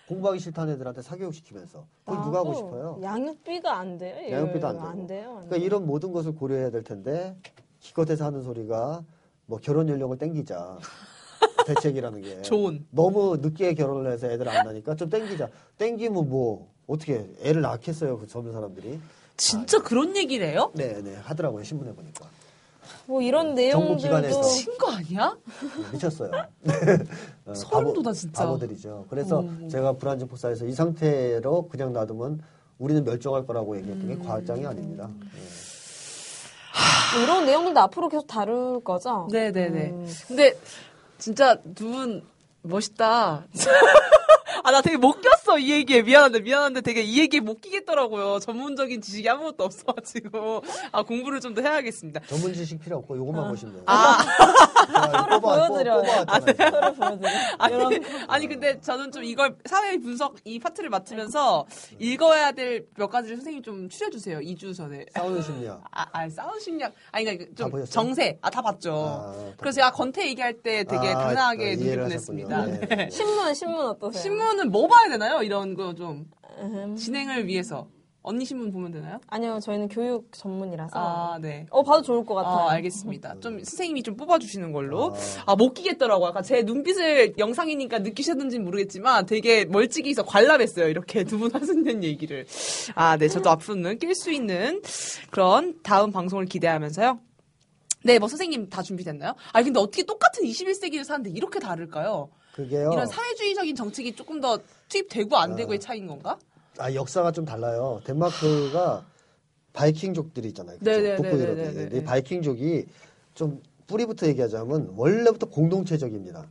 공부하기 싫다는 애들한테 사교육 시키면서. 그걸 누가 하고 싶어요? 양육비가 안 돼요. 이거. 양육비도 안. 안 돼요. 안 그러니까 돼요. 이런 모든 것을 고려해야 될 텐데 기껏해서 하는 소리가 뭐 결혼 연령을 땡기자. 대책이라는 게 좋은. 너무 늦게 결혼을 해서 애들 안 나니까 좀 땡기자. 땡기면 뭐 어떻게 애를 낳겠어요 그 젊은 사람들이? 진짜 그런 얘기를 해요? 네네 하더라고요 신문에 보니까 뭐 이런 정보기관에서. 내용들도 친거 아니야? 미쳤어요. 어, 소름 돋아, 진짜. 바보들이죠. 그래서 음. 제가 불안증 복사에서 이 상태로 그냥 놔두면 우리는 멸종할 거라고 얘기했던 음. 게 과장이 아닙니다. 예. 뭐 이런 내용들도 앞으로 계속 다룰 거죠. 네네네. 음. 근데 진짜 두 분 멋있다. 아, 나 되게 못 꼈어, 이 얘기에. 미안한데, 미안한데 되게 이 얘기에 못 끼겠더라고요. 전문적인 지식이 아무것도 없어가지고. 아, 공부를 좀 더 해야겠습니다. 전문 지식 필요 없고 요것만 보시면 돼요. 아, 자, 뽑아, 보여드려요. 뽑아왔잖아요. 서로 보여드려. 아니, 아니, 근데 저는 좀 이걸 사회 분석 이 파트를 맡으면서 읽어야 될 몇 가지를 선생님 좀 추려주세요. 2주 전에. 싸우는 심리학. 아, 아 싸운 심리학. 아니, 그러니까 다 좀? 정세. 아, 다 봤죠. 아, 다 그래서 제가 건태 얘기할 때 되게 아, 당당하게 아, 눈을 보냈습니다. 하셨군요. 네. 신문 신문 어떠세요? 신문 은 뭐 봐야 되나요? 이런 거좀 음. 진행을 위해서 언니 신문 보면 되나요? 아니요, 저희는 교육 전문이라서. 아, 네. 어, 봐도 좋을 것 같아요. 아, 알겠습니다. 좀 선생님이 좀 뽑아주시는 걸로. 아. 아, 못 끼겠더라고요. 아까 제 눈빛을 영상이니까 느끼셨는지 는 모르겠지만 되게 멀찍이서 관람했어요. 이렇게 두 분 하시는 얘기를. 아, 네. 저도 앞으로는 낄 수 있는 그런 다음 방송을 기대하면서요. 네, 뭐 선생님 다 준비됐나요? 아, 근데 어떻게 똑같은 21세기를 사는데 이렇게 다를까요? 그게요. 이런 사회주의적인 정책이 조금 더 투입되고 안 되고의 차이인 건가? 아, 역사가 좀 달라요. 덴마크가 바이킹족들이 있잖아요. 그죠? 네네네네네네. 북부 유럽이. 근데 이 바이킹족이 좀 뿌리부터 얘기하자면 원래부터 공동체적입니다.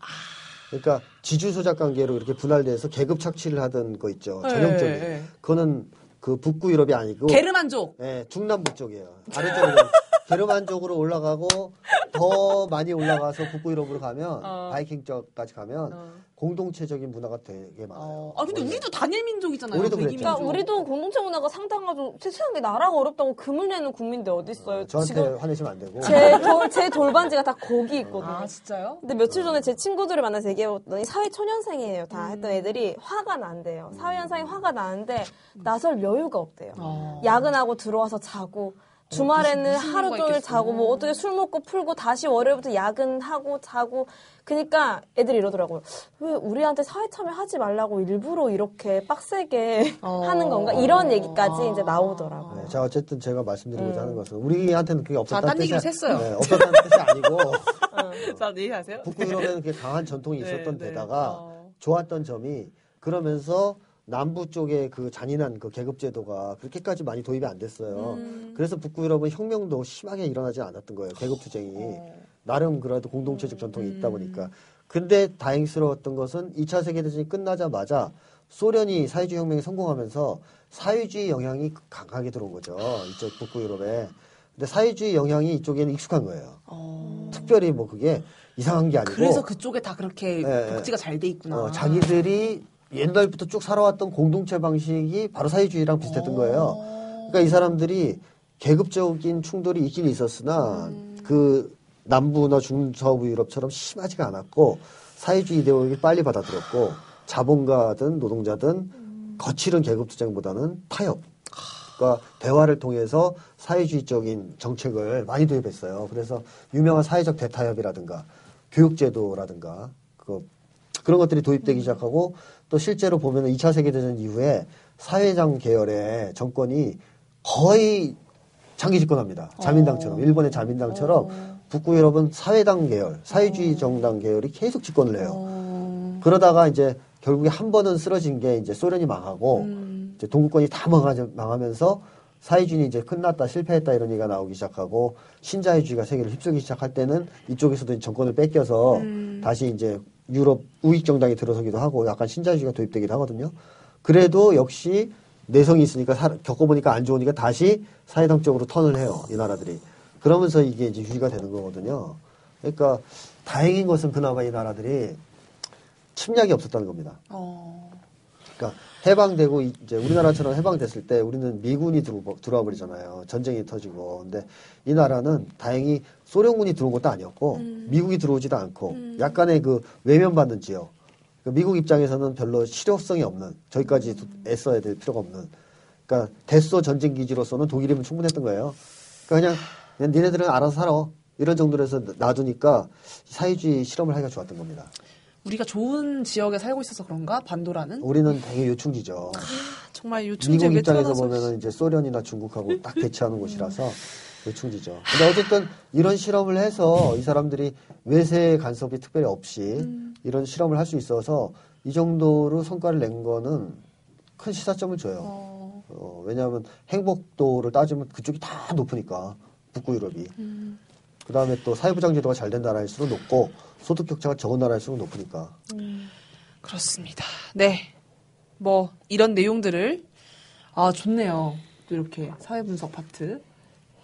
그러니까 지주 소작 관계로 이렇게 분할돼서 계급 착취를 하던 거 있죠. 네, 전형적인. 네, 네. 그거는 그 북부 유럽이 아니고 게르만족. 예, 중남부 쪽이에요. 아래쪽으로 게르만족으로 올라가고 더 많이 올라가서 북부 유럽으로 가면 어. 바이킹 쪽까지 가면 어. 공동체적인 문화가 되게 많아요. 어. 아, 근데 원래. 우리도 단일 민족이잖아요. 우리도 그랬죠. 그러니까. 우리도 공동체 문화가 상당하죠. 세상에 나라가 어렵다고 금을 내는 국민들 어디 있어요? 저한테 지금 화내시면 안 되고. 제, 돌, 제 돌반지가 다 거기 있거든요. 아, 진짜요? 근데 며칠 전에 제 친구들을 만나서 얘기해봤더니 사회 초년생이에요. 다 했던 애들이 화가 난대요. 사회 현상이 화가 나는데 나설 여유가 없대요. 어. 야근하고 들어와서 자고 주말에는 하루 종일 있겠어. 자고 뭐 어떻게 술 먹고 풀고 다시 월요일부터 야근하고 자고 그니까 애들이 이러더라고요. 왜 우리한테 사회 참여하지 말라고 일부러 이렇게 빡세게 어. 하는 건가? 이런 얘기까지 이제 나오더라고요. 네, 자 어쨌든 제가 말씀드리고자 하는 것은 우리한테는 그게 없었다는 뜻이 샜어요. 네, 없었다는 뜻이 아니고 자, 네, 하세요. 북부 유럽에는 그게 강한 전통이 네, 있었던 네. 데다가 어. 좋았던 점이 그러면서 남부 쪽의 그 잔인한 그 계급 제도가 그렇게까지 많이 도입이 안 됐어요. 음. 그래서 북부 유럽은 혁명도 심하게 일어나지 않았던 거예요. 계급 투쟁이 어. 나름 그래도 공동체적 전통이 있다 보니까. 근데 다행스러웠던 것은 2차 세계 대전이 끝나자마자 소련이 사회주의 혁명에 성공하면서 사회주의 영향이 강하게 들어온 거죠. 이쪽 북부 유럽에. 근데 사회주의 영향이 이쪽에는 익숙한 거예요. 어. 특별히 뭐 그게 이상한 게 아니고 그래서 그쪽에 다 그렇게 예, 예. 복지가 잘 돼 있구나. 어, 자기들이 옛날부터 쭉 살아왔던 공동체 방식이 바로 사회주의랑 비슷했던 거예요. 그러니까 이 사람들이 계급적인 충돌이 있긴 있었으나 그 남부나 중서부 유럽처럼 심하지가 않았고 사회주의 이데올로기를 빨리 받아들였고 자본가든 노동자든 거칠은 계급 투쟁보다는 타협. 그러니까 대화를 통해서 사회주의적인 정책을 많이 도입했어요. 그래서 유명한 사회적 대타협이라든가 교육제도라든가 그 그런 것들이 도입되기 시작하고 또 실제로 보면은 2차 세계대전 이후에 사회장 계열의 정권이 거의 장기 집권합니다. 자민당처럼 일본의 자민당처럼 북구 유럽은 사회당 계열, 사회주의 정당 계열이 계속 집권을 해요. 그러다가 이제 결국에 한 번은 쓰러진 게 이제 소련이 망하고 이제 동구권이 다 망하, 망하면서 사회주의는 이제 끝났다, 실패했다 이런 얘기가 나오기 시작하고 신자유주의가 세계를 휩쓸기 시작할 때는 이쪽에서도 정권을 뺏겨서 다시 이제 유럽 우익 정당이 들어서기도 하고 약간 신자유주의가 도입되기도 하거든요. 그래도 역시 내성이 있으니까 사- 겪어보니까 안 좋으니까 다시 사회당 쪽으로 턴을 해요 이 나라들이. 그러면서 이게 이제 유지가 되는 거거든요. 그러니까 다행인 것은 그나마 이 나라들이 침략이 없었다는 겁니다. 어. 그러니까 해방되고 이- 이제 우리나라처럼 해방됐을 때 우리는 미군이 들어, 들어와 버리잖아요. 전쟁이 터지고. 근데 이 나라는 다행히 소련군이 들어온 것도 아니었고 미국이 들어오지도 않고 약간의 그 외면받는 지역. 그 미국 입장에서는 별로 실효성이 없는 저기까지 도- 애써야 될 필요가 없는. 그러니까 대소 전쟁 기지로서는 독일이면 충분했던 거예요. 그러니까 그냥, 그냥 니네들은 알아서 살아. 이런 정도로 해서 놔두니까 사회주의 실험을 하기가 좋았던 겁니다. 우리가 좋은 지역에 살고 있어서 그런가? 반도라는? 우리는 되게 요충지죠. 정말 요충지 미국 입장에서 보면은 이제 소련이나 중국하고 딱 대치하는 곳이라서 요충지죠. 근데 어쨌든 이런 실험을 해서 이 사람들이 외세 간섭이 특별히 없이 이런 실험을 할 수 있어서 이 정도로 성과를 낸 거는 큰 시사점을 줘요. 어. 어, 왜냐하면 행복도를 따지면 그쪽이 다 높으니까 북구 유럽이. 그 다음에 또 사회부장 제도가 잘 된 나라일수록 높고 소득 격차가 적은 나라일수록 높으니까. 그렇습니다. 네. 뭐 이런 내용들을 아 좋네요. 또 이렇게 사회 분석 파트.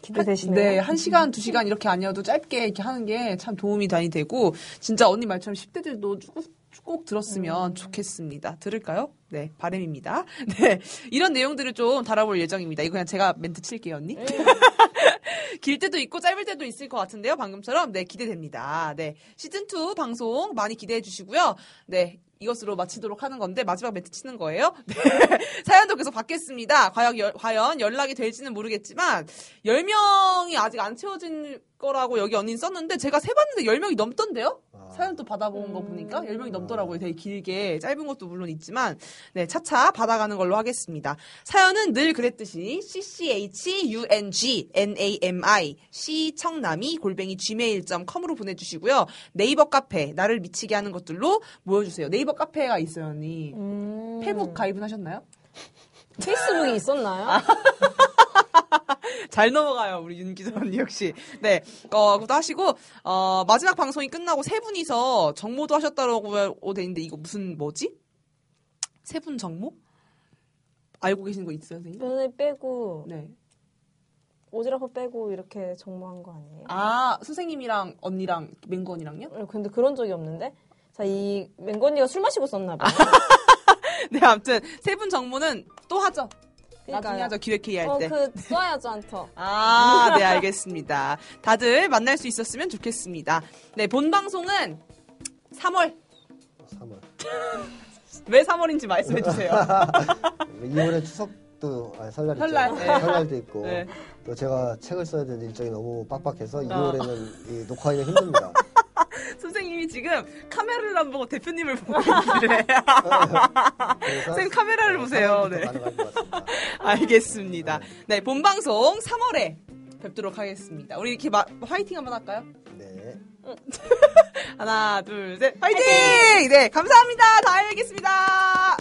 기대되시네요. 네, 한 시간, 두 시간 이렇게 아니어도 짧게 이렇게 하는 게 참 도움이 많이 되고, 진짜 언니 말처럼 10대들도 쭉, 꼭 들었으면 좋겠습니다. 들을까요? 네, 바람입니다. 네, 이런 내용들을 좀 다뤄볼 예정입니다. 이거 그냥 제가 멘트 칠게요, 언니. 길 때도 있고 짧을 때도 있을 것 같은데요. 방금처럼. 네, 기대됩니다. 네. 시즌 2 방송 많이 기대해 주시고요. 네. 이것으로 마치도록 하는 건데, 마지막 멘트 치는 거예요. 네. 사연도 계속 받겠습니다. 과연, 연- 과연 연락이 될지는 모르겠지만, 10명이 아직 안 채워진 거라고 여기 언니는 썼는데, 제가 세 봤는데 10명이 넘던데요? 사연 또 받아본 거 보니까 10명이 넘더라고요. 되게 길게, 짧은 것도 물론 있지만, 네, 차차 받아가는 걸로 하겠습니다. 사연은 늘 그랬듯이, cchngungnami, 시청남이 골뱅이 gmail.com으로 보내주시고요. 네이버 카페, 나를 미치게 하는 것들로 모여주세요. 네이버 카페가 있어요, 언니. 음. 페북 가입은 하셨나요? 페이스북이 있었나요? 잘 넘어가요, 우리 윤 기자 언니 역시. 네, 어, 그것도 하시고, 어, 마지막 방송이 끝나고 세 분이서 정모도 하셨다고 돼 있는데, 이거 무슨, 뭐지? 세 분 정모? 알고 계시는 거 있어요, 선생님? 면을 빼고 네. 오지랖을 빼고 이렇게 정모한 거 아니에요? 아, 선생님이랑 언니랑 맹구 언니랑요? 어, 근데 그런 적이 없는데? 자, 이 맹고 언니가 술 마시고 썼나 봐요. 네, 아무튼, 세 분 정모는 또 하죠. 나중에 그러니까요. 하죠, 기획회의 할 어, 때. 그 써야죠, 한터. 아, 네, 알겠습니다. 다들 만날 수 있었으면 좋겠습니다. 네, 본 방송은 3월. 3월. 왜 3월인지 말씀해 주세요. 2월에 추석 도 아니, 설날 있죠. 설날, 네. 설날도 있고 네. 또 제가 책을 써야 되는 일정이 너무 빡빡해서 2월에는 이 녹화하기가 힘듭니다. 선생님이 지금 카메라를 안 보고 대표님을 보고. 그래서 선생님 카메라를 어, 보세요. 네. 알겠습니다. 네, 본 방송 3월에 뵙도록 하겠습니다. 우리 이렇게 마, 화이팅 한번 할까요? 네. 하나, 둘, 셋, 화이팅! 네, 감사합니다. 다 알겠습니다.